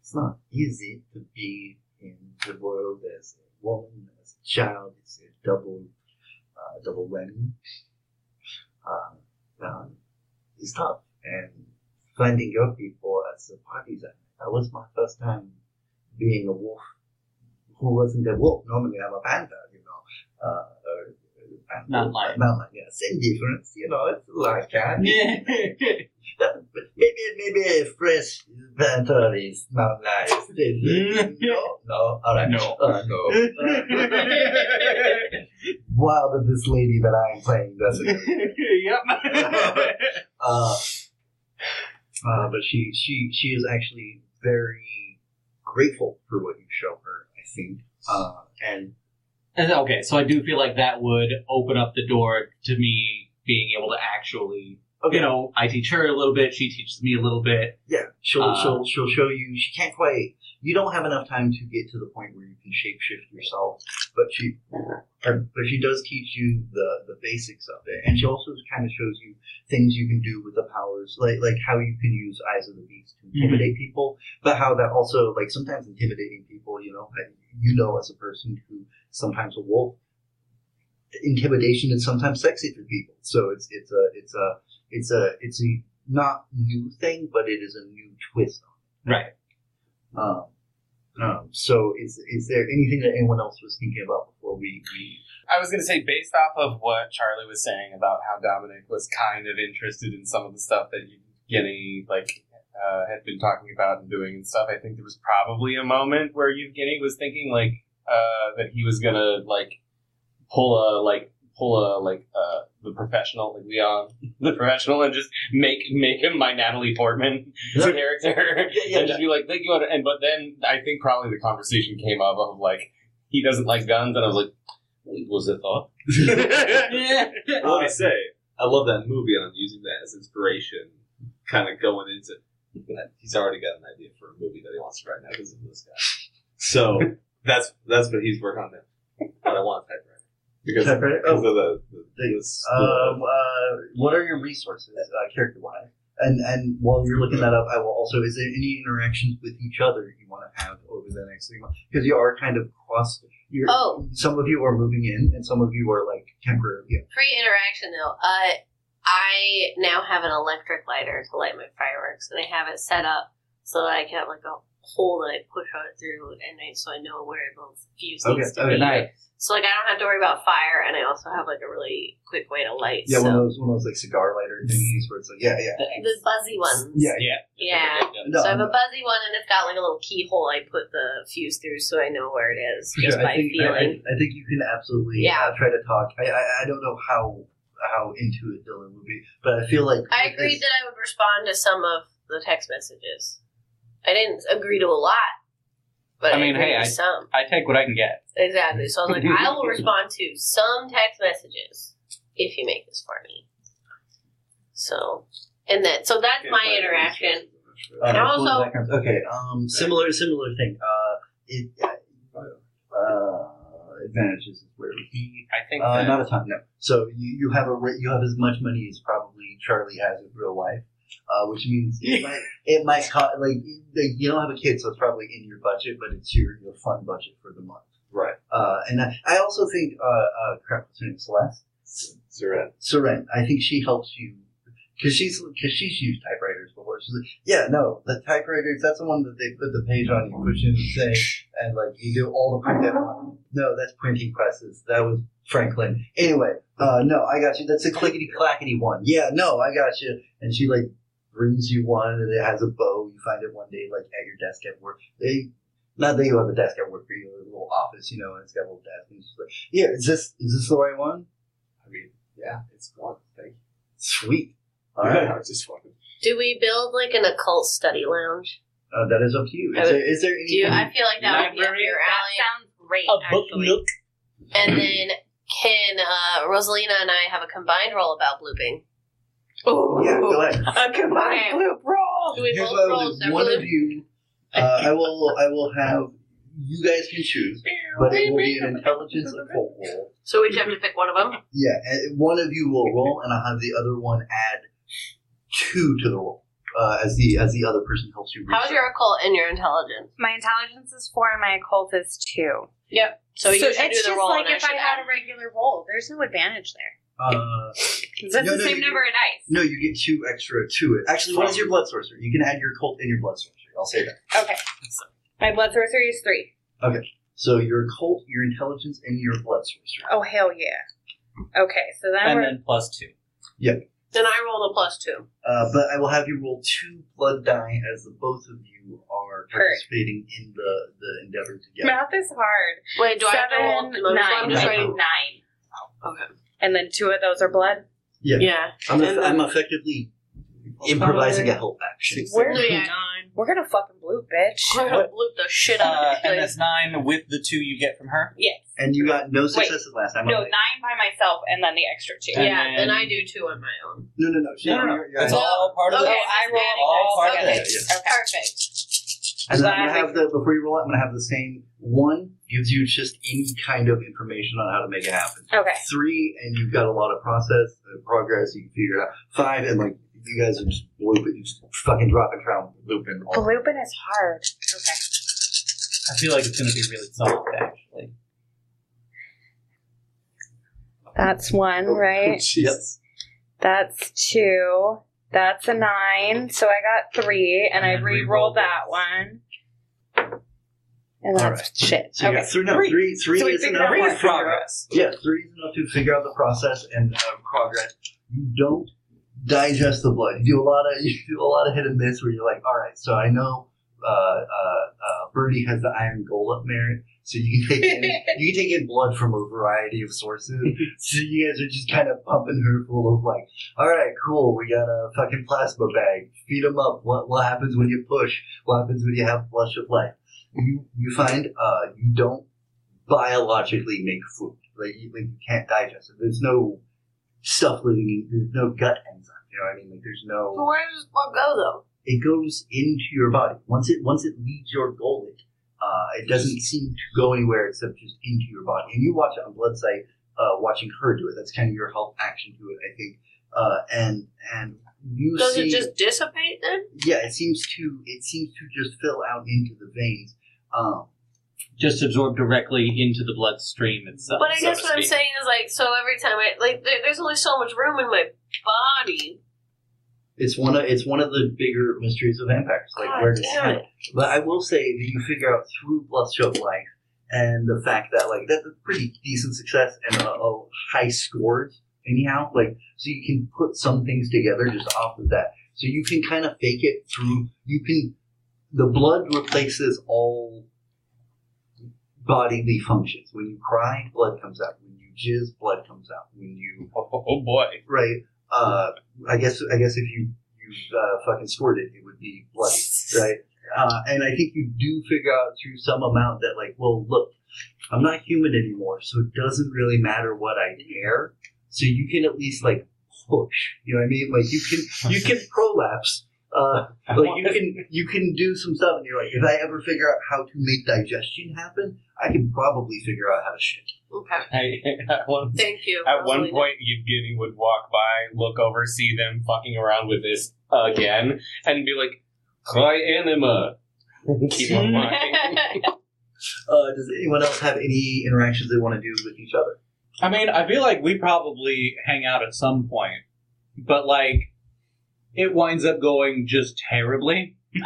It's not easy to be in the world as a woman, as a child. It's a double, uh, double whammy. Uh, um, it's tough, and finding your people as a partisan. That was my first time being a wolf who wasn't a wolf. Normally, I'm a panther, you know. Uh, or, or Mountain lion. Mountain lion, yeah. Same difference, you know. It's like that. (laughs) But maybe maybe a fresh panther is mountain lion. (laughs) no, no, all right, No. uh, no. (laughs) Wow, that this lady that I am playing doesn't. yep. Uh, uh, but she she she is actually very grateful for what you show her. I think, uh, and And, okay, so I do feel like that would open up the door to me being able to actually, you know, I teach her a little bit, she teaches me a little bit. yeah, she'll Uh, she'll she'll show you. She can't quite. You don't have enough time to get to the point where you can shapeshift yourself, but she, but she does teach you the the basics of it, and she also kind of shows you things you can do with the powers, like like how you can use Eyes of the Beast to intimidate people, but how that also like sometimes intimidating people, you know, you know as a person who sometimes a wolf, intimidation is sometimes sexy for people. So it's it's a it's a it's a it's a not new thing, but it is a new twist Right. on it. Um, um, so is is there anything that anyone else was thinking about before we, we I was going to say, based off of what Charlie was saying about how Dominic was kind of interested in some of the stuff that Evgeny like uh, had been talking about and doing and stuff, I think there was probably a moment where Evgeny was thinking like uh, that he was gonna like pull a like pull a like uh, the professional like Leon the professional and just make make him my Natalie Portman character Yeah, yeah, (laughs) and just be like thank you and but then I think probably the conversation came up of like he doesn't like guns and I was like was it thought (laughs) (laughs) Well, let me say, I love that movie, and I'm using that as inspiration, kind of going into. He's already got an idea for a movie that he wants to write now because of this guy. So that's that's what he's working on now. But I want a typewriter because, Typewriter? because Oh. of the, the, the Thanks. Um, uh, what are your resources, uh, character wise? And and while you're looking that up, I will also. Is there any interactions with each other you want to have over the next three months? Because you are kind of cross. You're, Oh. Some of you are moving in, and some of you are like temporary. Yeah. Free interaction though. Uh, I now have an electric lighter to light my fireworks, and I have it set up so that I can have like a hole that I push on it through, and I, so I know where the fuse Okay, needs to okay, be. Nice. So like I don't have to worry about fire, and I also have like a really quick way to light. Yeah, so one of those one of those like cigar lighter thingies where it's like yeah, yeah, the buzzy ones. yeah. Yeah. No, so I have no. a buzzy one, and it's got like a little keyhole I put the fuse through, so I know where it is just sure. by I think, I, feeling. I, I think you can absolutely Yeah. uh, try to talk. I, I I don't know how how into it Dylan would be, but I feel like I agreed that I would respond to some of the text messages. I didn't agree to a lot, but I I, mean, agreed hey, to some. I take what I can get. Exactly. So I was like, I will (laughs) respond to some text messages if you make this for me. So, and then, so that's my interaction. Uh, And also- okay, um, similar similar thing. Uh, it uh, advantages is where it would. I think Uh, that, not a ton, no. So you, you have a ra- you have as much money as probably Charlie has in real life, uh, which means it (laughs) might it might cost like you don't have a kid, so it's probably in your budget, but it's your your fun budget for the month. Right. Uh, and I, I also think uh, uh, crap, what's her name? Celeste. Suret. Seren. I think she helps you because she's because she's used typewriters She's like, yeah, no, the typewriters. That's the one that they put the page on. You push in and say, and like you do all the print at once. No, that's printing presses. That was Franklin. Anyway, uh, no, I got you. That's a clickety clackety one. Yeah, no, I got you. And she like brings you one, and it has a bow. You find it one day, like at your desk at work. They. Not that you have a desk at work, but you a little office, you know, and it's got a little desk. And she's like, "Yeah, is this is this the right one? I mean, yeah, it's fun. Thank you. Sweet. All right. I just wanted. Do we build like an occult study lounge? Uh, that is up to you. I Is would- there, is there Do you. I feel like that would be up Library? your That alley. sounds great. A book actually. nook. And then can uh, Rosalina and I have a combined roll about blooping? Oh, yeah, go ahead. a combined Okay. bloop roll. Do we Here's both what I roll will do. One of you, uh, I will, I will have. You guys can choose, but it will be an intelligence occult roll. So we each have to pick one of them. Yeah, one of you will roll, and I'll have the other one add two to the roll uh, as the as the other person helps you. How's your occult and your intelligence? My intelligence is four and my occult is two. Yep. So, you should it's do the just roll. like and if should I had add. a regular roll. There's no advantage there. Uh, 'Cause That's No, the no, same you- number of dice. no, you get two extra to it. Actually, what is your blood sorcerer? You can add your cult and your blood sorcery. I'll say that. Okay. My blood sorcery is three. Okay. So your cult, your intelligence, and your blood sorcery. Oh hell yeah. Okay, so then and we're then plus two. Then I roll a plus two. Uh, but I will have you roll two blood die as the both of you are participating in the, the endeavor together. math is hard. Wait, do I have to roll? Seven, I'm nine, I'm just I writing. think nine. Okay. And then two of those are blood. Yeah. Yeah. I'm, And eff- I'm effectively improvising a help action. We're, Yeah. (laughs) we're gonna fucking bloop, bitch. We're gonna bloop the shit out Uh, of this and place. that's nine with the two you get from her. Yes. And you got no successes last time. No, okay? nine by myself and then the extra two. And Yeah, then then- I do two on my own. No, no, no. No, no, no. You're- you're- It's all part of Okay, the. I roll adding all dice. part of Okay. it. Yeah, Okay. Perfect. And then I'm gonna have the before you roll it, I'm gonna have the same one gives you just any kind of information on how to make it happen. Okay. Three, and you've got a lot of process uh, progress. You can figure it out. Five, and like you guys are just looping, just fucking dropping trout, looping. All Blooping is hard. Okay. I feel like it's going to be really soft, actually. That's one, right? (laughs) Jesus. That's two. That's a nine. So I got three, and I And re-rolled re-rolled that it. one. And that's Alright. shit. So you okay. got three, no, Three. three, three So we is figured enough out to what figure out- progress. Yeah, three is enough to figure out the process and uh, progress. You don't digest the blood. You do a lot of (laughs) you do a lot of hit and miss where you're like, all right, so I know uh, uh, uh, Birdie has the Iron Gullet merit, so you can take in (laughs) you can take in blood from a variety of sources. so you guys are just kind of pumping her full of like, all right, cool, we got a fucking plasma bag. Feed them up. What what happens when you push? What happens when you have a flush of life? You you find uh you don't biologically make food. Like you, like you can't digest it. There's no stuff living in. There's no gut enzyme. You know what I mean? Like there's no. So where does blood go though? It goes into your body once it once it leaves your gullet. Uh, it doesn't seem to go anywhere except just into your body. And you watch it on Blood Sight, uh, watching her do it. That's kind of your help action to it, I think. Uh, and and you Does see it just dissipate then? yeah, it seems to it seems to just fill out into the veins. Um, Just absorb directly into the bloodstream itself. But I guess to what I'm saying is like, so every time I like, there, there's only so much room in my body. It's one of it's one of the bigger mysteries of vampires. Like God where does damn it. But I will say that you figure out through Bloodshot Life and the fact that like that's a pretty decent success and a, a high scores anyhow. Like so you can put some things together just off of that. So you can kind of fake it through. You can the blood replaces all bodily functions. When you cry, blood comes out. When you jizz, blood comes out. When you Oh, oh, oh boy. right? Uh, I guess I guess if you you uh, fucking scored it, it would be bloody, (laughs) right? Uh, and I think you do figure out through some amount that like, well, look, I'm not human anymore, so it doesn't really matter what I tear. So you can at least like push. You know what I mean? Like you can you can (laughs) prolapse, Uh, like you can you can do some stuff, and you're like, if I ever figure out how to make digestion happen, I can probably figure out how to shit. Okay. (laughs) I, at one, Thank you. at one Rosalina. point, Yevgeny would walk by, look over, see them fucking around with this again, and be like, "Hi, anima." (laughs) Keep on walking. (laughs) Uh, does anyone else have any interactions they want to do with each other? I mean, I feel like we probably hang out at some point, but like, it winds up going just terribly. (laughs)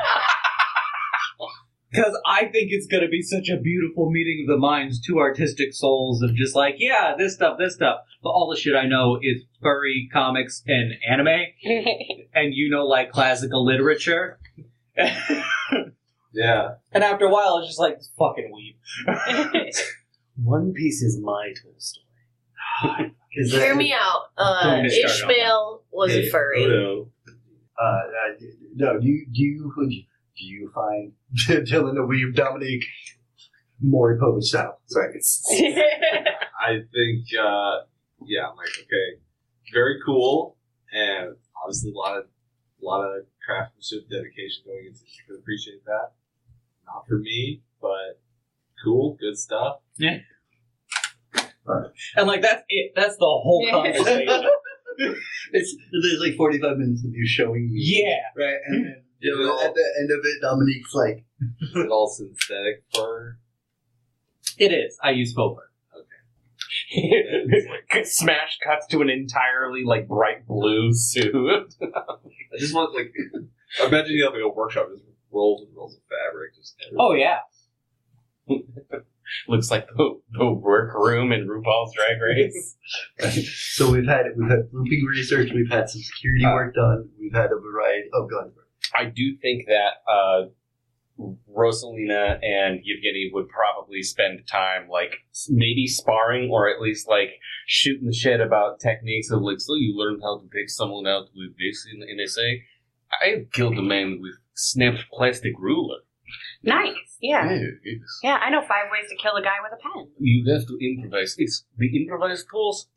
Because I think it's going to be such a beautiful meeting of the minds, two artistic souls of just like, yeah, this stuff, this stuff. But all the shit I know is furry comics and anime, (laughs) and you know, like classical literature. (laughs) Yeah. And after a while, it's just like, fucking weep. One Piece is my Tolstoy. (sighs) Is Hear me out. Uh, Don't get started on Ishmael was a furry. Odo. Uh, uh, no, do you do you (laughs) do you find Dylan a weeb Dominique Maury Povich style? Sorry. (laughs) I think, uh, yeah, I'm like, okay, very cool, and obviously a lot of, a lot of craftsmanship, dedication going into it. I can appreciate that. Not for me, but cool, good stuff. Yeah. And like, that's it. That's the whole conversation. (laughs) (laughs) It's there's like 45 minutes of you showing me, yeah. right? And then (laughs) you know, at the end of it, Dominique's like, Is it all synthetic fur? It is. I use faux fur. (laughs) Smash cuts to an entirely like bright blue suit. I just want like, imagine you have like a workshop, just rolls and rolls of fabric, just Oh yeah. Looks like the, the workroom in RuPaul's Drag Race. (laughs) so we've had we've had looping research, we've had some security work done, we've had a variety. Oh, God. I do think that uh, Rosalina and Yevgeny would probably spend time like maybe sparring or at least like shooting the shit about techniques of like, so you learned how to pick someone out with this in the NSA. I killed a man with snapped plastic ruler. Nice. Yeah. yes. Yeah, I know five ways to kill a guy with a pen. You have to improvise. It's the improvised tools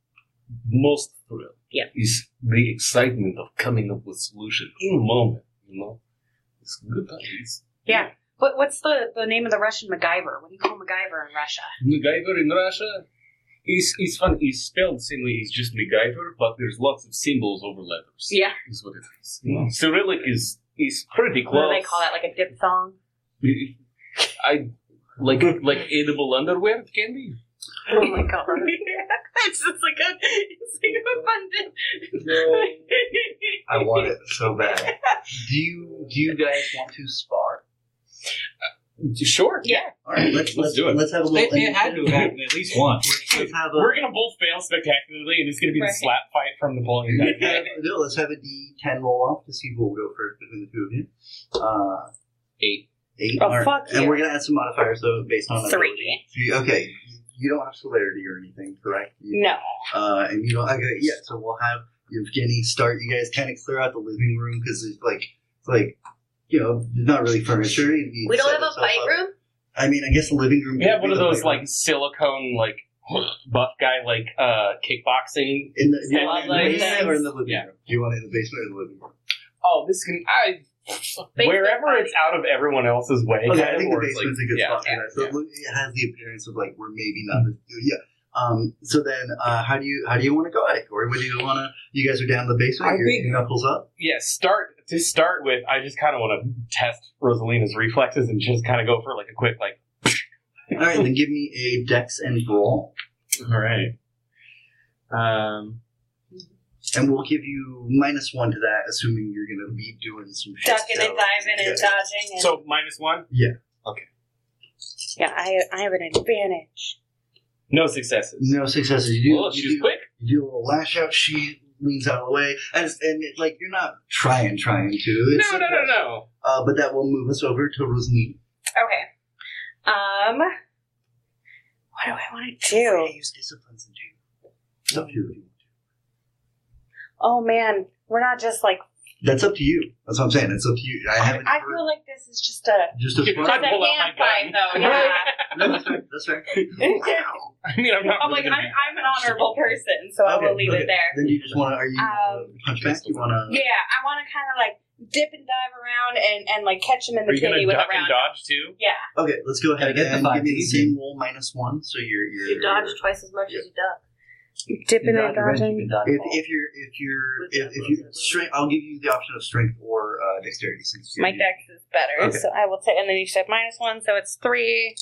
most thrill. Yeah. Is the excitement of coming up with solution in the moment. You know, it's good times. Yeah. What, what's the, the name of the Russian MacGyver? What do you call MacGyver in Russia? MacGyver in Russia is is fun. It's spelled same way. It's just MacGyver, but there's lots of symbols over letters. Yeah. is what it is. You know, Cyrillic is is pretty What close. do they call that? Like a diphthong? (laughs) I like like edible underwear it can be. Oh my god. (laughs) it's just like a, it's like abundant. I want it so bad. (laughs) Do you do you guys want to spar? Sure. Yeah. All right, let's Let's let's do it. Let's have a It, little. it had to have happened at least once. Let's, let's have a. We're gonna both fail spectacularly, and it's gonna be Right. the slap fight from Napoleon. let's have, no, let's have a D10 roll off to see who will go first between the two of you. Uh, Eight. Eight. Oh, All right. fuck And you. we're gonna add some modifiers though based on Three. ability. Okay. You don't have celerity or anything, correct? You, No. Uh, and you know, okay, yeah. So we'll have Evgeny start. You guys kind of clear out the living room because it's like, it's like, you know, not really furniture. You- you We don't have a fight up. room? I mean, I guess the living room. We have one of those fight room. like silicone like (gasps) buff guy like uh kickboxing. in the, you Yeah, want in the like basement or in the living Yeah. room. Do you want it in the basement or the living room? Oh, this can I (laughs) wherever it's out of everyone else's way. Okay, kind I think the basement's like, a good yeah, spot for that. So yeah. it has the appearance of like we're maybe not. Yeah. Um. So then, uh, how do you how do you want to go at it, Corey? Would you want to? You guys are down the basement. I your, think- knuckles up. yeah, start to start with. I just kind of want to test Rosalina's reflexes and just kind of go for like a quick like. All right, then give me a dex and brawl, All right. Um. And we'll give you minus one to that, assuming you're going to be doing some shit. Ducking and diving and dodging. And, So minus one. yeah, Okay. yeah, I, I have an advantage. No successes. No successes. You do. Well, you she do- quick. You do a little lash out. She leans out of the way, and, and it, like you're not trying, trying to. It's No, no, no, no. Uh, but that will move us over to Rosaline. Okay. Um, what do I want to do? I Use disciplines and do. It's up to you. Oh man, we're not just like. That's up to you. That's what I'm saying. It's up to you. I haven't. I feel like this is just a just a I'd just a pull out hand my fight, though. Yeah. (laughs) No, that's right. That's right. (laughs) I mean, I'm not. I'm really like I'm, I'm an honorable person, so I will leave okay. it there. Then you just want to? Are you uh, Um, punch back? You want to? Yeah, I want to kind of like dip and dive around and, and like catch him in Are the you gonna kitty with a duck and dodge too? Yeah. Okay, let's go ahead Gotta get the and five give me the same roll minus one. So you're you're You dodge twice as much as you duck. Dipping and Dodge dodging. If, if you're if you're if, if you roll, strength, I'll give you the option of strength or uh, dexterity. Since My you- dex is better, Okay. so I will take. And then you said minus one, so it's three.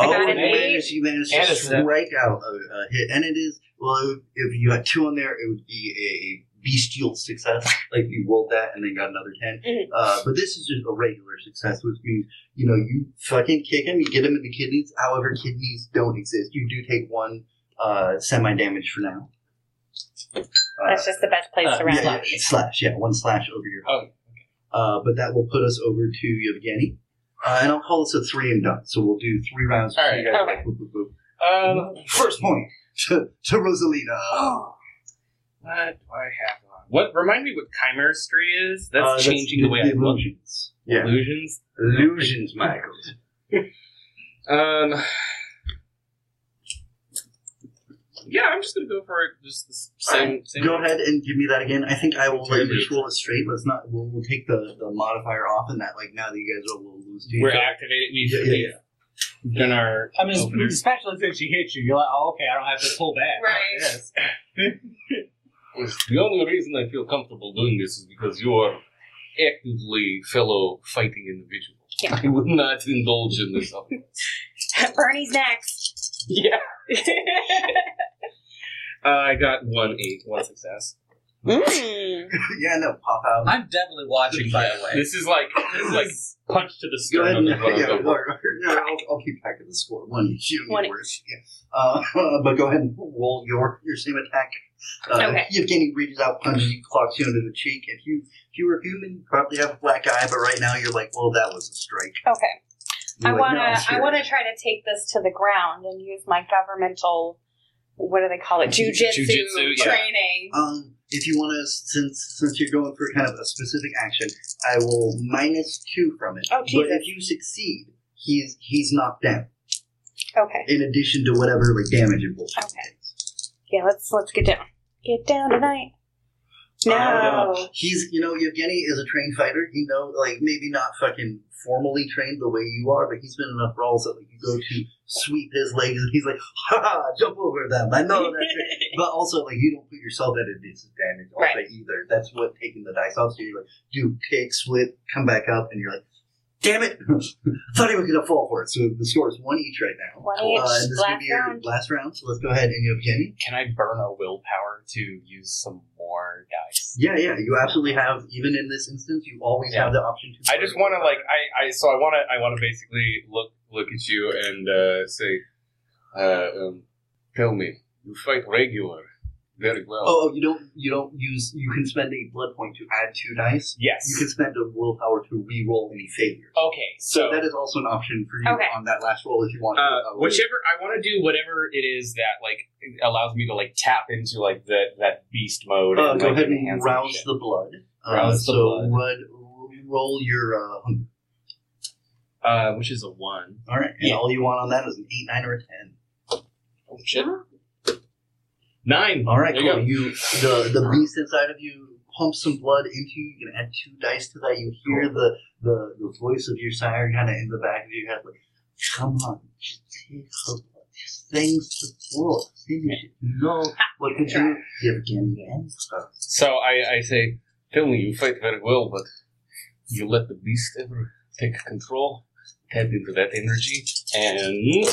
I oh, got an you eight. managed, you managed to strike out a, a hit, and it is well. If you had two on there, it would be a bestial success. (laughs) Like you rolled that and then got another 10 Mhm. Uh, but this is just a regular success, which means you know you fucking kick him, you get him in the kidneys. However, kidneys don't exist. You do take one uh, semi damage for now. Uh, That's just the best place uh, to yeah, round yeah, up. slash, yeah, one slash over your Oh, heart. Uh, but that will put us over to Yevgeny. Uh, and I'll call this a three and done. So we'll do three rounds. All So right. you guys Okay. like, boop, boop, boop. Um, First point (laughs) to, to Rosalina. (gasps) (laughs) what do I have on? What? Remind me what Chimerstry is. That's Uh, changing the way I look. illusions. Yeah, Illusions. illusions, Michael. (laughs) Um. Yeah, I'm just gonna go for it. Just the s- same. same Go ahead and give me that again. I think I will let you Terrific. just roll it straight. Let's not. We'll, we'll take the, the modifier off, and that like now that you guys are a little loose. to We're each other. activated. We've, Yeah, yeah, we've done our. I mean, openers. especially since she hit you, you're like, oh, okay, I don't have to pull back. Right. Yes. (laughs) The only reason I feel comfortable doing this is because you are actively fellow fighting individual. Yeah. (laughs) I would not indulge in this. (laughs) Bernie's next. Yeah. Uh, (laughs) I got one eight, one success. Mm. yeah, no, pop out. I'm definitely watching, by the way. This is like this is like punch to the Go ahead sternum. and is what I'm yeah, going well, for. no, I'll, I'll keep track of the score. One each. You don't One need. Yeah. Uh, (laughs) but go ahead and roll your your same attack. Uh, Okay. Yevgeny reaches out, punches you, clocks you into the cheek. If you if you were human, you probably have a black eye, but right now you're like, well, that was a strike. Okay. You're I like, wanna "No, I'm I serious." wanna try to take this to the ground and use my governmental what do they call it? Jujitsu Jujitsu, yeah. training. Um, if you want to, since since you're going for kind of a specific action, I will minus two from it. Oh, Jesus. but if you succeed, he's he's knocked down. Okay. In addition to whatever like damage and bullshit. Okay. Yeah, let's let's get down. Get down tonight. No. Uh, he's you know Yevgeny is a trained fighter. He know like maybe not fucking formally trained the way you are, but he's been in enough brawls that like you go to sweep his legs and he's like, ha ha, jump over them. I know that's (laughs) it. But also like you don't put yourself at a disadvantage also Right. either. That's what taking the dice off. So you're like, do kick, split, come back up, and you're like, damn it, (laughs) thought he was gonna fall for it. So the score is one each right now. One each. Uh, this is Last be your round. last round. So let's go ahead and Yevgeny. Can I burn a willpower to use some more dice? Yeah, yeah, you absolutely have. Even in this instance, you always Yeah. have the option to. I just want to like I, I so I want to I want to basically look look at you and uh, say, Uh, um, tell me, you fight regular very well. Oh, oh, you don't. You don't use. You can spend a blood point to add two dice. yes. You can spend a willpower to re-roll any failures. okay, So so that is also an option for you Okay. on that last roll if you want. uh, uh, whichever I want to do whatever it is that like allows me to like tap into like that that beast mode. Uh, and, go like, ahead enhance and rouse shit. the blood. Uh, Rouse the so blood. Would, roll your uh, hunger. uh, which is a one. All right, and Yeah. all you want on that is an eight, nine, or a ten. Oh shit. Nine. All right, cool. you the the beast inside of you pumps some blood into you. You can add two dice to that. You hear the the, the voice of your sire kind of in the back of your head, like, "Come on, just take her blood. Thing's to floor. Finish it. No, what could you give again? So I, I say, Tell me, you fight very well, but you let the beast ever take control? tap into that energy and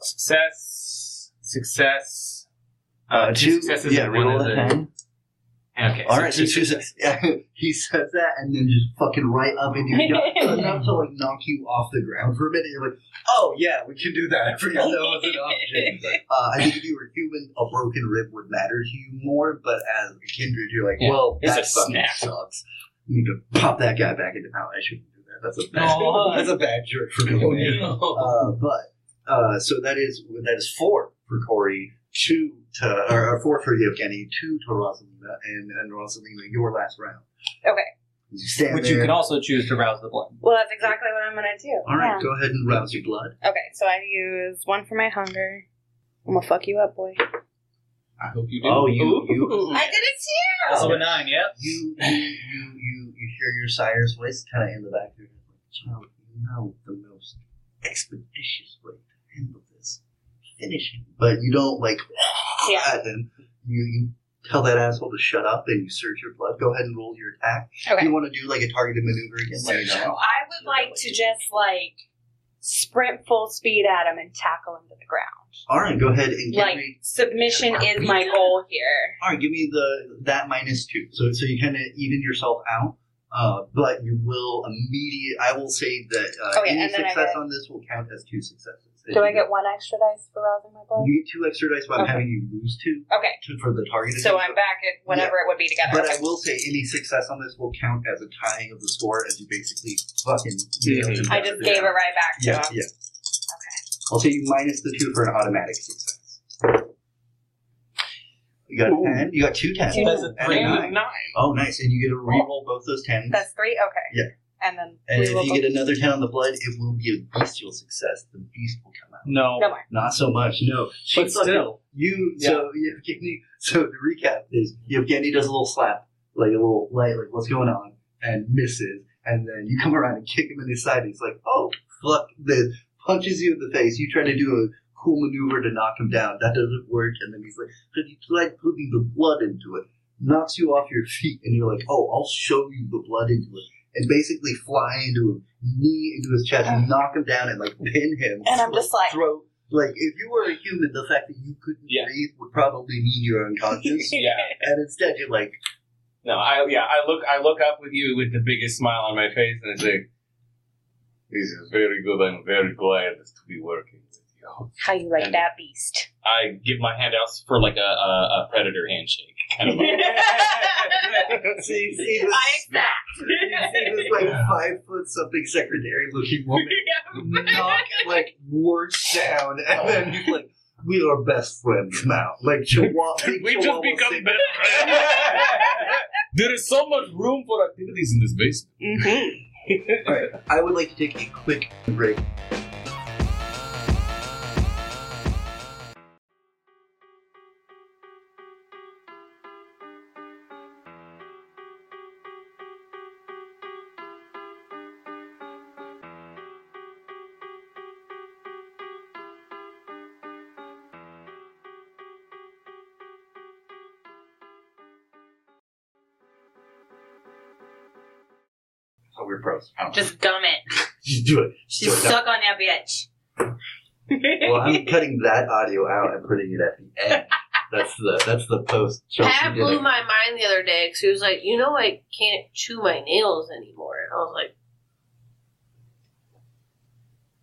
success, success. Uh, two. successes Yeah, and one roll is a a- ten. Okay, All right, so two two says, yeah, (laughs) he says that, and then just fucking right up into your gut, enough to like knock you off the ground for a minute. You're like, oh yeah, we can do that. (laughs) I forgot that was an option. (laughs) Uh, I think if you were human, a broken rib would matter to you more, but as a kindred, you're like, Yeah, well, it's that a fucking snap. sucks. You need to pop that guy back into power. I shouldn't do that. That's a bad. Oh. that's a bad jerk for me. Uh, but uh, so that is that is four for Corey, two to or, or four for Yevgeny, two to Rosalina, and and Rosalina, your last round. Okay. You stand Which there. you can also choose to rouse the blood. Well, that's exactly what I'm gonna do. All right, Yeah. go ahead and rouse your blood. Okay, so I use one for my hunger. I'm gonna fuck you up, boy. I hope you do. Oh, you (laughs) you I did it too. Also a nine, yep. you you you you, you hear your sire's voice kind of in the back of your head, like, child, you know the most expeditious way to handle this. Finish. But you don't like (laughs) Yeah. at him. You you tell that asshole to shut up and you search your blood. Go ahead and roll your attack. Okay. you want to do like a targeted maneuver again, let me know. I would like to just like sprint full speed at him and tackle him to the ground. All right, go ahead and give Like me. submission is my goal here. All right, give me the that minus two. So so you kind of even yourself out. Uh, but you will immediate. I will say that uh, Okay, any and then I success on this will count as two successes. Do I get one extra dice for rousing my blood? You get two extra dice, but I'm Okay. having you lose two Okay. to, for the target. So. I'm back at whatever it would be together. But Okay. I will say any success on this will count as a tying of the score as you basically fucking. I just gave it right back to Yeah, him. yeah. Okay. I'll say you minus the two for an automatic success. You got a Ooh. ten. You got two tens. Two. That's a and a three. nine. Nine. Oh, nice! And you get to re-roll both those tens. That's three? Okay. Yeah. And then and we if will you get another ten on the blood, it will be a bestial success. The beast will come out. No. No more. Not so much. No. She But fucking- still. You so Yevgeny. So the recap is Yevgeny does a little slap, like a little light, like what's going on, and misses, and then you come around and kick him in his side. And he's like, "Oh fuck!" This punches you in the face. You try to do a cool maneuver to knock him down. That doesn't work. And then he's like, "Have you tried putting the blood into it?" Knocks you off your feet, and you're like, "Oh, I'll show you the blood into it." And basically fly into him, knee into his chest, and knock him down, and like pin him. And I'm just like- throw like if you were a human, the fact that you couldn't Yeah. breathe would probably mean you're unconscious. (laughs) Yeah. and instead, you're like, No, I yeah, I look I look up with you with the biggest smile on my face and I say, This is very good. I'm very glad to be working with you. How you like And- that beast? I give my hand out for like a, a, a predator handshake. (laughs) Kind of (laughs) see, see this, I accept. see this like five foot something secretary looking woman (laughs) knock like words down, and oh. then he's like, "We are best friends now." Like Chihuahua, we just become best friends. there is so much room for activities in this basement. Mm-hmm. All right, I would like to take a quick break. So we're pros. I don't know. Just gum it. Just do it. Just do Just it. suck on that bitch. (laughs) Well, I'm cutting that audio out and putting it at the end. That's the that's the post. Chelsea Pat blew it. my mind the other day because he was like, "You know, I can't chew my nails anymore." And I was like,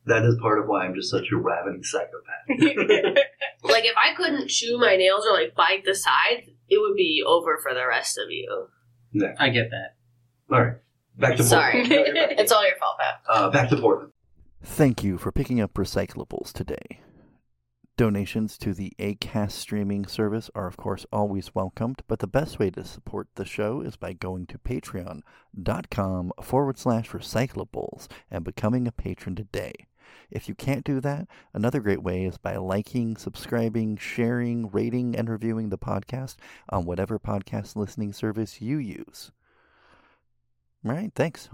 That is part of why I'm just such a ravening psychopath. (laughs) (laughs) "Like if I couldn't chew my nails or like bite the sides, it would be over for the rest of you." Yeah. I get that. All right, back to Sorry, Portland. No, it's all your fault, Pat. Uh, back to Portland. Thank you for picking up recyclables today. Donations to the ACAST streaming service are, of course, always welcomed, but the best way to support the show is by going to patreon.com forward slash recyclables and becoming a patron today. If you can't do that, another great way is by liking, subscribing, sharing, rating, and reviewing the podcast on whatever podcast listening service you use. All right, thanks.